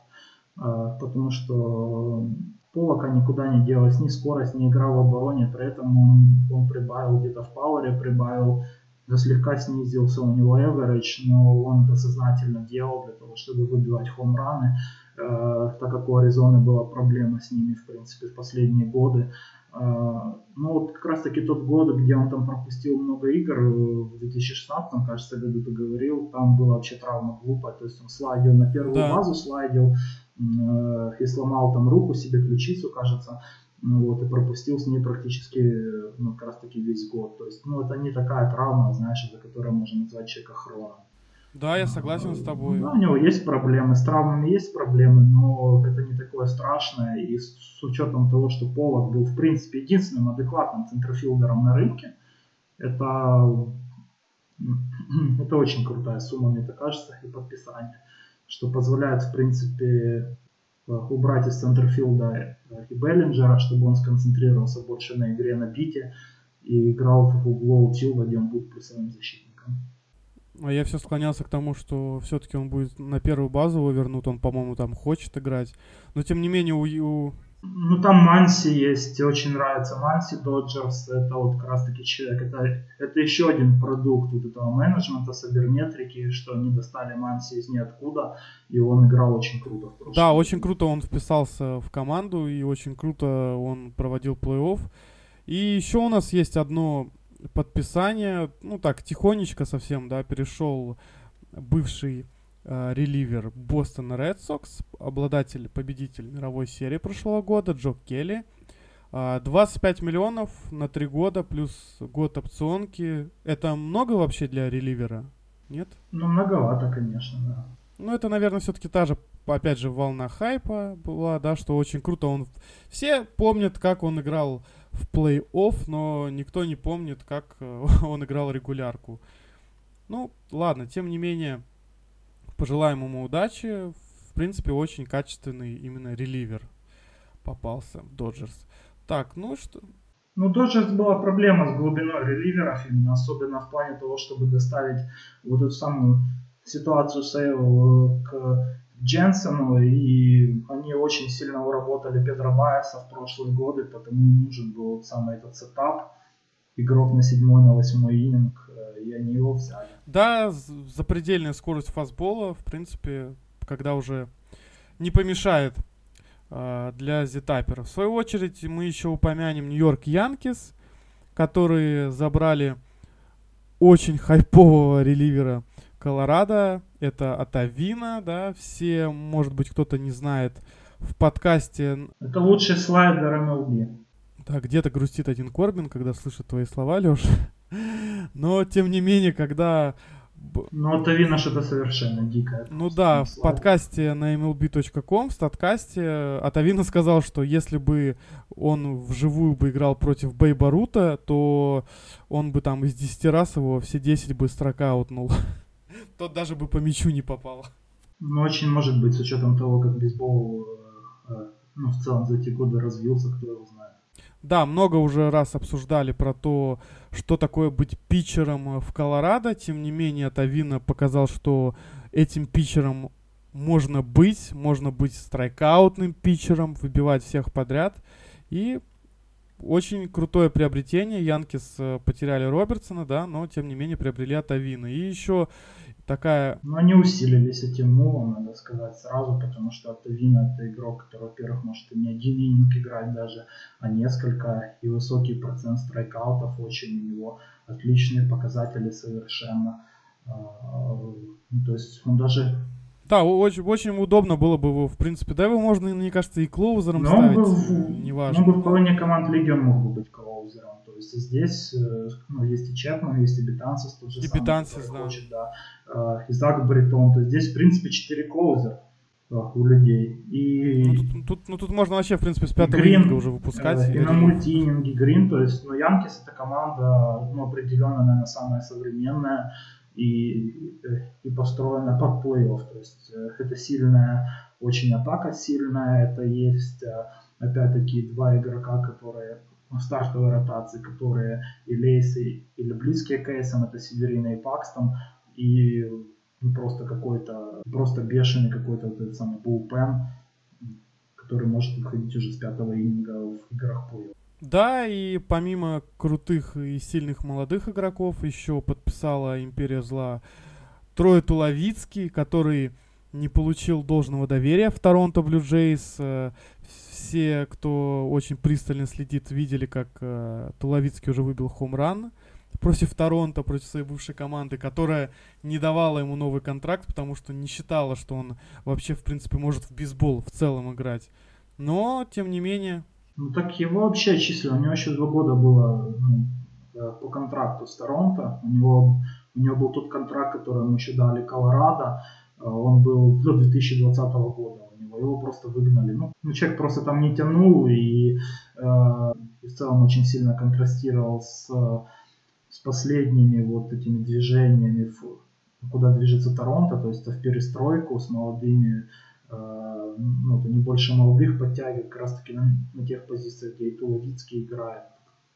Э, потому что Полока никуда не делась, ни скорость, ни игра в обороне, при этом он, он прибавил где-то в пауэре, прибавил, да слегка снизился у него average, но он это сознательно делал для того, чтобы выбивать хомраны, э, так как у Аризоны была проблема с ними, в принципе, в последние годы. Э, ну вот как раз таки тот год, где он там пропустил много игр, в 2016, кажется, году ты говорил, там была вообще травма глупая, то есть он слайдил на первую да. базу, слайдил, э, и сломал там руку себе, ключицу, кажется, ну, вот, и пропустил с ней практически, ну, как раз таки весь год. То есть, ну, это не такая травма, знаешь, за которую можно назвать человека хроном. Да, я согласен с тобой. Да, у него есть проблемы, с травмами есть проблемы, но это не такое страшное. И с, с учетом того, что Полок был, в принципе, единственным адекватным центрфилдером на рынке, это, это очень крутая сумма, мне так кажется, и подписание, что позволяет, в принципе, э, убрать из центрфилда э, и Беллинджера, чтобы он сконцентрировался больше на игре на бите и играл в углу Тилда, где он будет плюсовым защитником. А я все склонялся к тому, что все-таки он будет на первую базу его вернут, он, по-моему, там хочет играть. Но тем не менее у, у... Ну там Манси есть, очень нравится Манси Доджерс, это вот как раз таки человек, это, это еще один продукт вот этого менеджмента, саберметрики, что они достали Манси из ниоткуда, и он играл очень круто в. Да, очень круто он вписался в команду, и очень круто он проводил плей-офф. И еще у нас есть одно подписание, ну так, тихонечко совсем, да, перешел бывший э, реливер Бостон Ред Сокс, обладатель, победитель мировой серии прошлого года, Джо Келли. Э, 25 миллионов на 3 года плюс год опционки. Это много вообще для реливера? Нет? Ну, многовато, конечно, да. Ну, это, наверное, все-таки та же, опять же, волна хайпа была, да, что очень круто. Он все помнят, как он играл в плей-офф, но никто не помнит, как э, он играл регулярку. Ну, ладно, тем не менее, пожелаем ему удачи. В принципе, очень качественный именно реливер попался в Доджерс. Так, ну что... Ну, Доджерс была проблема с глубиной реливеров, именно особенно в плане того, чтобы доставить вот эту самую ситуацию сейв к Дженсену, и они очень сильно уработали Педро Баеса в прошлые годы, потому и нужен был самый этот setup, игрок на седьмой, на восьмой иннинг, и они его взяли. Да, запредельная скорость фастбола, в принципе, когда уже не помешает э, для сетапера. В свою очередь мы еще упомянем Нью-Йорк Янкис, которые забрали очень хайпового реливера Колорадо, это Оттавино, да, все, может быть, кто-то не знает, в подкасте... Это лучший слайдер MLB. Да, где-то грустит один Корбин, когда слышит твои слова, Леш. Но, тем не менее, когда... Ну, Атавина что-то совершенно дикое. Ну да, в подкасте на mlb.com, в статкасте, Атавина сказал, что если бы он вживую бы играл против Бейбарута, то он бы там из 10 раз его все 10 бы строкаутнул. Тот даже бы по мячу не попал. Ну, очень может быть, с учетом того, как бейсбол э, э, ну, в целом за эти годы развился, кто его знает. Да, много уже раз обсуждали про то, что такое быть питчером в Колорадо. Тем не менее, Тавина показал, что этим питчером можно быть, можно быть страйкаутным питчером, выбивать всех подряд. И очень крутое приобретение. Янкис э, потеряли Робертсона, да, но тем не менее приобрели Атавина. И еще такая... Но они усилились этим мувом, надо сказать сразу, потому что Атавина это игрок, который, во-первых, может и не один ининг играть даже, а несколько, и высокий процент страйкаутов очень у него, отличные показатели совершенно. А, ну, то есть он даже да, очень, очень удобно было бы его, в принципе. Да, его можно, мне кажется, и клоузером Но ставить. Был, неважно. Ну, в половине команд Лиги он мог бы быть клоузером. То есть здесь э, ну, есть и Чепман, есть и Бетансис тот же и самый, Бетансис, да. хочет, да. Э, Изак Бретон. То есть здесь, в принципе, 4 клоузера э, у людей. И... Ну тут, тут, ну, тут можно вообще, в принципе, с пятого Грин, уже выпускать. И на мультининге Грин. То есть, ну, Янкис это команда, ну, определенно, наверное, самая современная и, и построена под плей-офф. То есть э, это сильная, очень атака сильная, это есть э, опять-таки два игрока, которые в стартовой ротации, которые и Лейсы, или близкие к Эйсам, это Северина и Пакстон, и просто какой-то, просто бешеный какой-то вот этот самый булпен, который может выходить уже с пятого ининга в играх плей Да, и помимо крутых и сильных молодых игроков, еще подписала Империя Зла Трое Туловицкий, который не получил должного доверия в Торонто Блю Джейс. Э, все, кто очень пристально следит, видели, как э, Туловицкий уже выбил хомран против Торонто, против своей бывшей команды, которая не давала ему новый контракт, потому что не считала, что он вообще, в принципе, может в бейсбол в целом играть. Но, тем не менее... Ну так его вообще числили. У него еще два года было ну, э, по контракту с Торонто. У него, у него был тот контракт, который ему еще дали Колорадо. Э, он был до 2020 года у него. Его просто выгнали. Ну, ну человек просто там не тянул и, э, и в целом очень сильно контрастировал с с последними вот этими движениями, куда движется Торонто, то есть в перестройку с молодыми, ну, то не больше молодых подтягивают как раз таки на, на тех позициях, где и Туловицкий играет.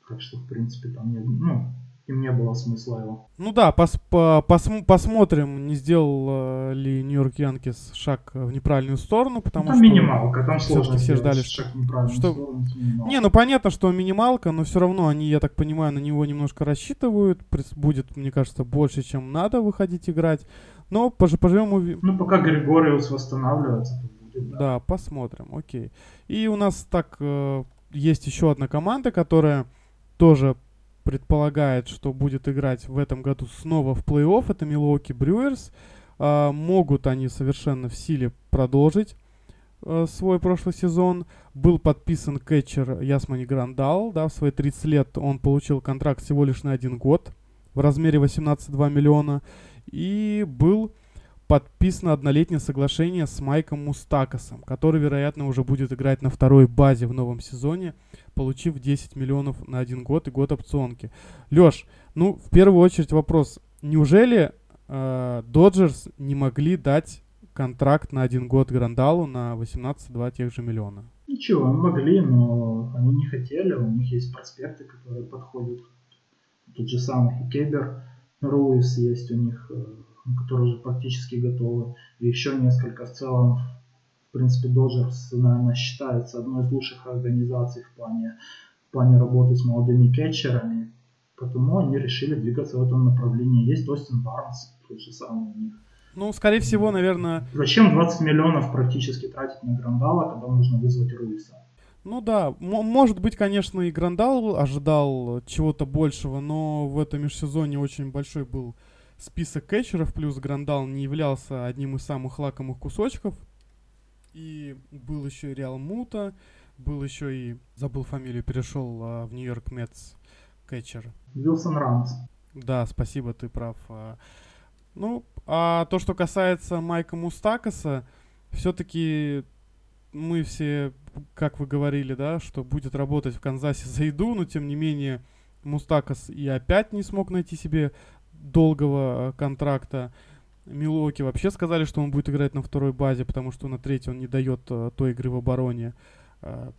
Так что, в принципе, там нет, ну, им не было смысла его. Ну да, пос, по, пос, посмотрим, не сделал э, ли Нью-Йорк Янкис шаг в неправильную сторону, потому ну, там что... минималка, там сложно все ждали, шаг в неправильную что... сторону. Не, ну понятно, что минималка, но все равно они, я так понимаю, на него немножко рассчитывают. Будет, мне кажется, больше, чем надо выходить играть. Но пож, поживем увидим. Ну, пока Григориус восстанавливается, то будет, да. Да, посмотрим, окей. И у нас так э, есть еще одна команда, которая тоже предполагает, что будет играть в этом году снова в плей-офф. Это Милуоки Брюерс. А, могут они совершенно в силе продолжить а, свой прошлый сезон. Был подписан кетчер Ясмани Грандал. Да, в свои 30 лет он получил контракт всего лишь на один год в размере 18,2 миллиона. И был подписано однолетнее соглашение с Майком Мустакасом, который, вероятно, уже будет играть на второй базе в новом сезоне, получив 10 миллионов на один год и год опционки. Леш, ну, в первую очередь вопрос. Неужели э, Доджерс не могли дать контракт на один год Грандалу на 18,2 тех же миллиона? Ничего, могли, но они не хотели. У них есть проспекты, которые подходят. Тот же самый Кебер, Руис есть у них э, которые уже практически готовы. И еще несколько в целом. В принципе, Dodgers, наверное, считается одной из лучших организаций в плане, в плане работы с молодыми кетчерами. Потому они решили двигаться в этом направлении. Есть Остин Барнс, тот же самый у них. Ну, скорее всего, наверное... Зачем 20 миллионов практически тратить на Грандала, когда нужно вызвать Руиса? Ну да, может быть, конечно, и Грандал ожидал чего-то большего, но в этом межсезонье очень большой был список кетчеров, плюс Грандал не являлся одним из самых лакомых кусочков. И был еще и Реал Мута, был еще и, забыл фамилию, перешел а, в Нью-Йорк Мэтс кетчер. Вилсон Рамс. Да, спасибо, ты прав. А, ну, а то, что касается Майка Мустакаса, все-таки мы все, как вы говорили, да, что будет работать в Канзасе за еду, но тем не менее Мустакас и опять не смог найти себе долгого э, контракта. Милоки вообще сказали, что он будет играть на второй базе, потому что на третьей он не дает uh, той игры в обороне. Uh,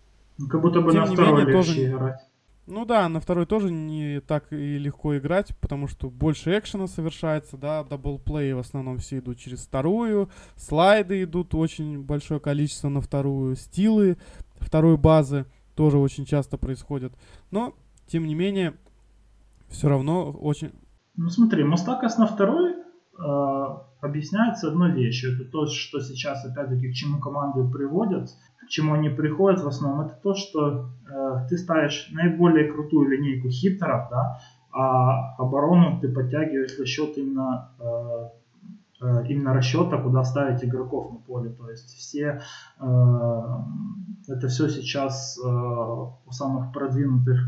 как будто бы Тем на второй менее, тоже... играть. Ну да, на второй тоже не так и легко играть, потому что больше экшена совершается, да, даблплей в основном все идут через вторую, слайды идут очень большое количество на вторую, стилы второй базы тоже очень часто происходят. Но, тем не менее, все равно очень ну смотри, Мустакас на второй э, объясняется одной вещью. Это то, что сейчас опять-таки к чему команды приводят, к чему они приходят в основном. Это то, что э, ты ставишь наиболее крутую линейку хитеров, да, а оборону ты подтягиваешь за счет именно э, э, именно расчета, куда ставить игроков на поле. То есть все э, это все сейчас э, у самых продвинутых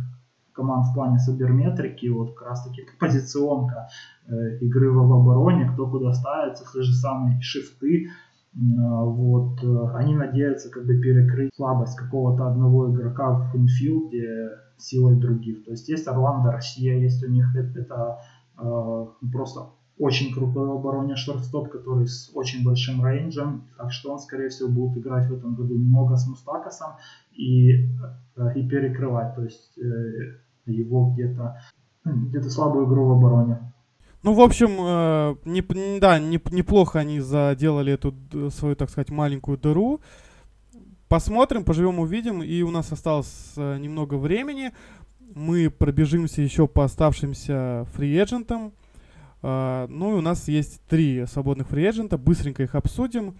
команд в плане саберметрики, вот как раз таки позиционка э, игры в обороне, кто куда ставится, те же самые шифты, э, вот, э, они надеются как бы перекрыть слабость какого-то одного игрока в инфилде силой других. То есть есть Орландо Россия, есть у них это, это э, просто очень крутой в обороне шортстоп, который с очень большим рейнджем, так что он, скорее всего, будет играть в этом году много с Мустакасом и, э, и перекрывать, то есть э, его где-то ну, где-то слабую игру в обороне. Ну, в общем, э, не, да, не, неплохо они заделали эту свою, так сказать, маленькую дыру. посмотрим, поживем, увидим. И у нас осталось э, немного времени. Мы пробежимся еще по оставшимся фриэджентам. Э, ну и у нас есть три свободных фриэджента. Быстренько их обсудим.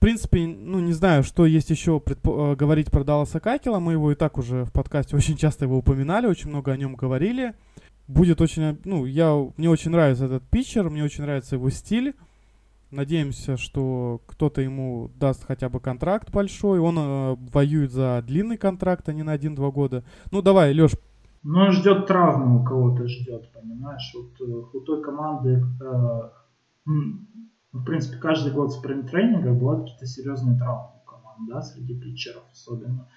Принципе, ну не знаю, что есть еще предпо- э, говорить про Далласа Какела. Мы его и так уже в подкасте очень часто его упоминали, очень много о нем говорили. Будет очень, ну, я, мне очень нравится этот питчер, мне очень нравится его стиль. Надеемся, что кто-то ему даст хотя бы контракт большой. Он э, воюет за длинный контракт, а не на 1-2 года. Ну давай, Леш. Ну ждет травмы у кого-то ждет, понимаешь? Вот э, у той команды, э, в принципе, каждый год спринт-тренинга бывают какие-то серьезные травмы у команд, да, среди питчеров особенно.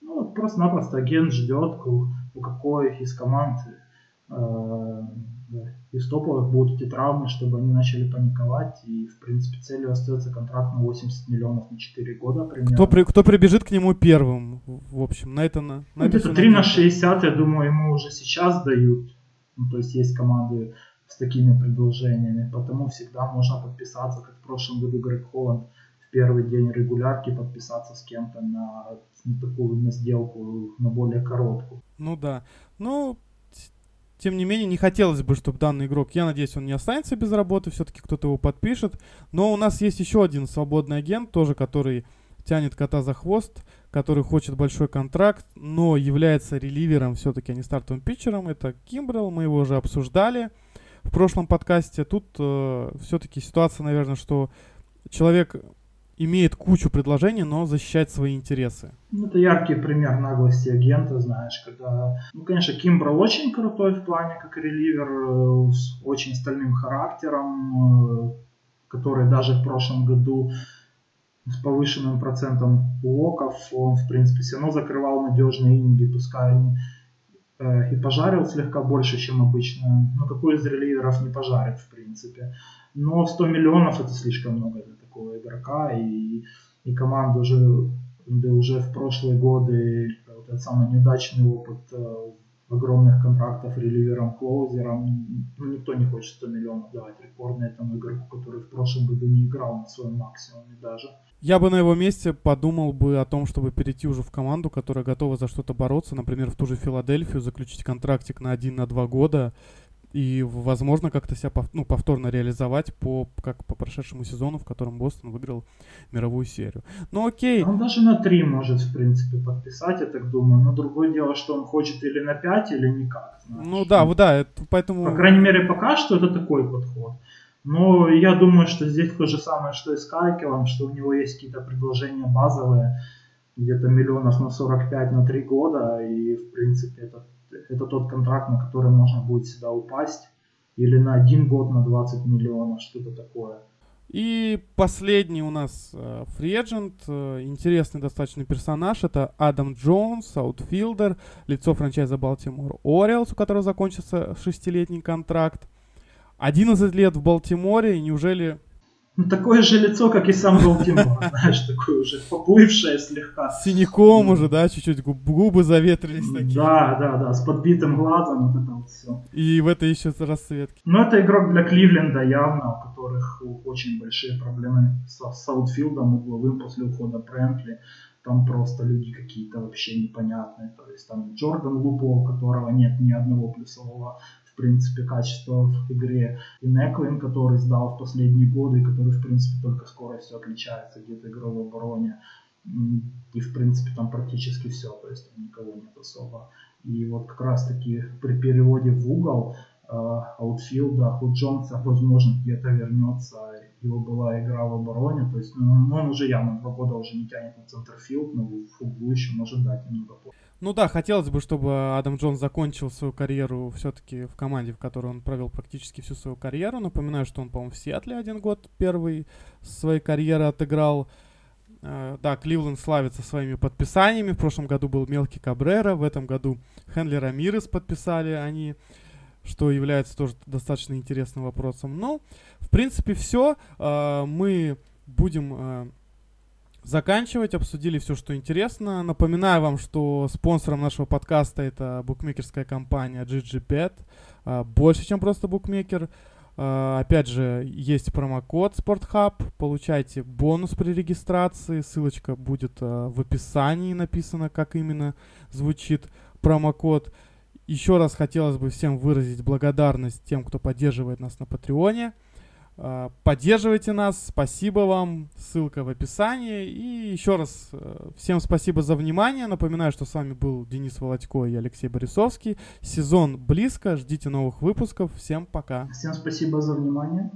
Ну, вот просто-напросто агент ждет, у, у какой из команд э, из топовых будут эти травмы, чтобы они начали паниковать. И, в принципе, целью остается контракт на 80 миллионов на 4 года примерно. Кто, при, кто прибежит к нему первым, в общем, на это на, на ну, Где-то 3 на 60, я думаю, ему уже сейчас дают. Ну, то есть есть команды с такими предложениями. Потому всегда можно подписаться, как в прошлом году Грег Холланд в первый день регулярки подписаться с кем-то на, на такую на сделку, на более короткую. Ну да. Ну, тем не менее, не хотелось бы, чтобы данный игрок, я надеюсь, он не останется без работы, все-таки кто-то его подпишет. Но у нас есть еще один свободный агент, тоже который тянет кота за хвост, который хочет большой контракт, но является реливером все-таки, а не стартовым питчером. Это Кимбрелл, мы его уже обсуждали в прошлом подкасте. Тут э, все-таки ситуация, наверное, что человек имеет кучу предложений, но защищает свои интересы. Ну, это яркий пример наглости агента, знаешь, когда... Ну, конечно, Кимбрал очень крутой в плане как реливер, э, с очень стальным характером, э, который даже в прошлом году с повышенным процентом локов, он, в принципе, все равно закрывал надежные ининги, пускай и пожарил слегка больше, чем обычно. Но какой из реливеров не пожарит, в принципе. Но 100 миллионов это слишком много для такого игрока, и, и команда уже, да уже в прошлые годы вот этот самый неудачный опыт э, огромных контрактов реливером, клоузером, ну, никто не хочет 100 миллионов давать рекордно этому игроку, который в прошлом году не играл на своем максимуме даже. Я бы на его месте подумал бы о том, чтобы перейти уже в команду, которая готова за что-то бороться, например, в ту же Филадельфию, заключить контрактик на один на два года, и, возможно, как-то себя пов, ну, повторно реализовать по, как по прошедшему сезону, в котором Бостон выиграл мировую серию. Ну окей. Он даже на 3 может, в принципе, подписать, я так думаю. Но другое дело, что он хочет или на 5, или никак. Знаешь. Ну да, вот да, это, поэтому... По крайней мере, пока что это такой подход. Но я думаю, что здесь то же самое, что и с Кайкелом, что у него есть какие-то предложения базовые, где-то миллионов на 45 на 3 года, и, в принципе, это это тот контракт, на который можно будет сюда упасть, или на один год на 20 миллионов, что-то такое. И последний у нас free agent, э, интересный достаточно персонаж, это Адам Джонс, аутфилдер, лицо франчайза Балтимор Ориэлс, у которого закончится шестилетний контракт. 11 лет в Балтиморе, и неужели ну, такое же лицо, как и сам Балтимор, знаешь, такое уже поплывшее слегка. С синяком уже, да, чуть-чуть губы заветрились такие. Да, да, да, с подбитым глазом, вот это вот все. И в этой еще расцветке. Ну, это игрок для Кливленда явно, у которых очень большие проблемы с, с аутфилдом угловым после ухода Брентли. Там просто люди какие-то вообще непонятные. То есть там Джордан Лупо, у которого нет ни одного плюсового в принципе, качество в игре. И Неклин, который сдал в последние годы, и который, в принципе, только скоростью отличается где-то игрой в обороне. И, в принципе, там практически все, то есть там никого нет особо. И вот как раз-таки при переводе в угол э, аутфилда у Джонса, возможно, где-то вернется. Его была игра в обороне, то есть ну, он уже явно два года уже не тянет на центрфилд, но в углу еще может дать немного позже. Ну да, хотелось бы, чтобы Адам Джонс закончил свою карьеру все-таки в команде, в которой он провел практически всю свою карьеру. Напоминаю, что он, по-моему, в Сиэтле один год первый своей карьеры отыграл. Uh, да, Кливленд славится своими подписаниями. В прошлом году был Мелкий Кабрера, в этом году Хенли Рамирес подписали они, что является тоже достаточно интересным вопросом. Ну, в принципе, все. Uh, мы будем uh, заканчивать. Обсудили все, что интересно. Напоминаю вам, что спонсором нашего подкаста это букмекерская компания GGBet. А, больше, чем просто букмекер. Э, опять же, есть промокод SportHub, получайте бонус при регистрации, ссылочка будет э, в описании написано, как именно звучит промокод. Еще раз хотелось бы всем выразить благодарность тем, кто поддерживает нас на Патреоне. Э, поддерживайте нас, спасибо вам, ссылка в описании. И еще раз э, всем спасибо за внимание. Напоминаю, что с вами был Денис Володько и Алексей Борисовский. Сезон близко, ждите новых выпусков. Всем пока. Всем спасибо за внимание.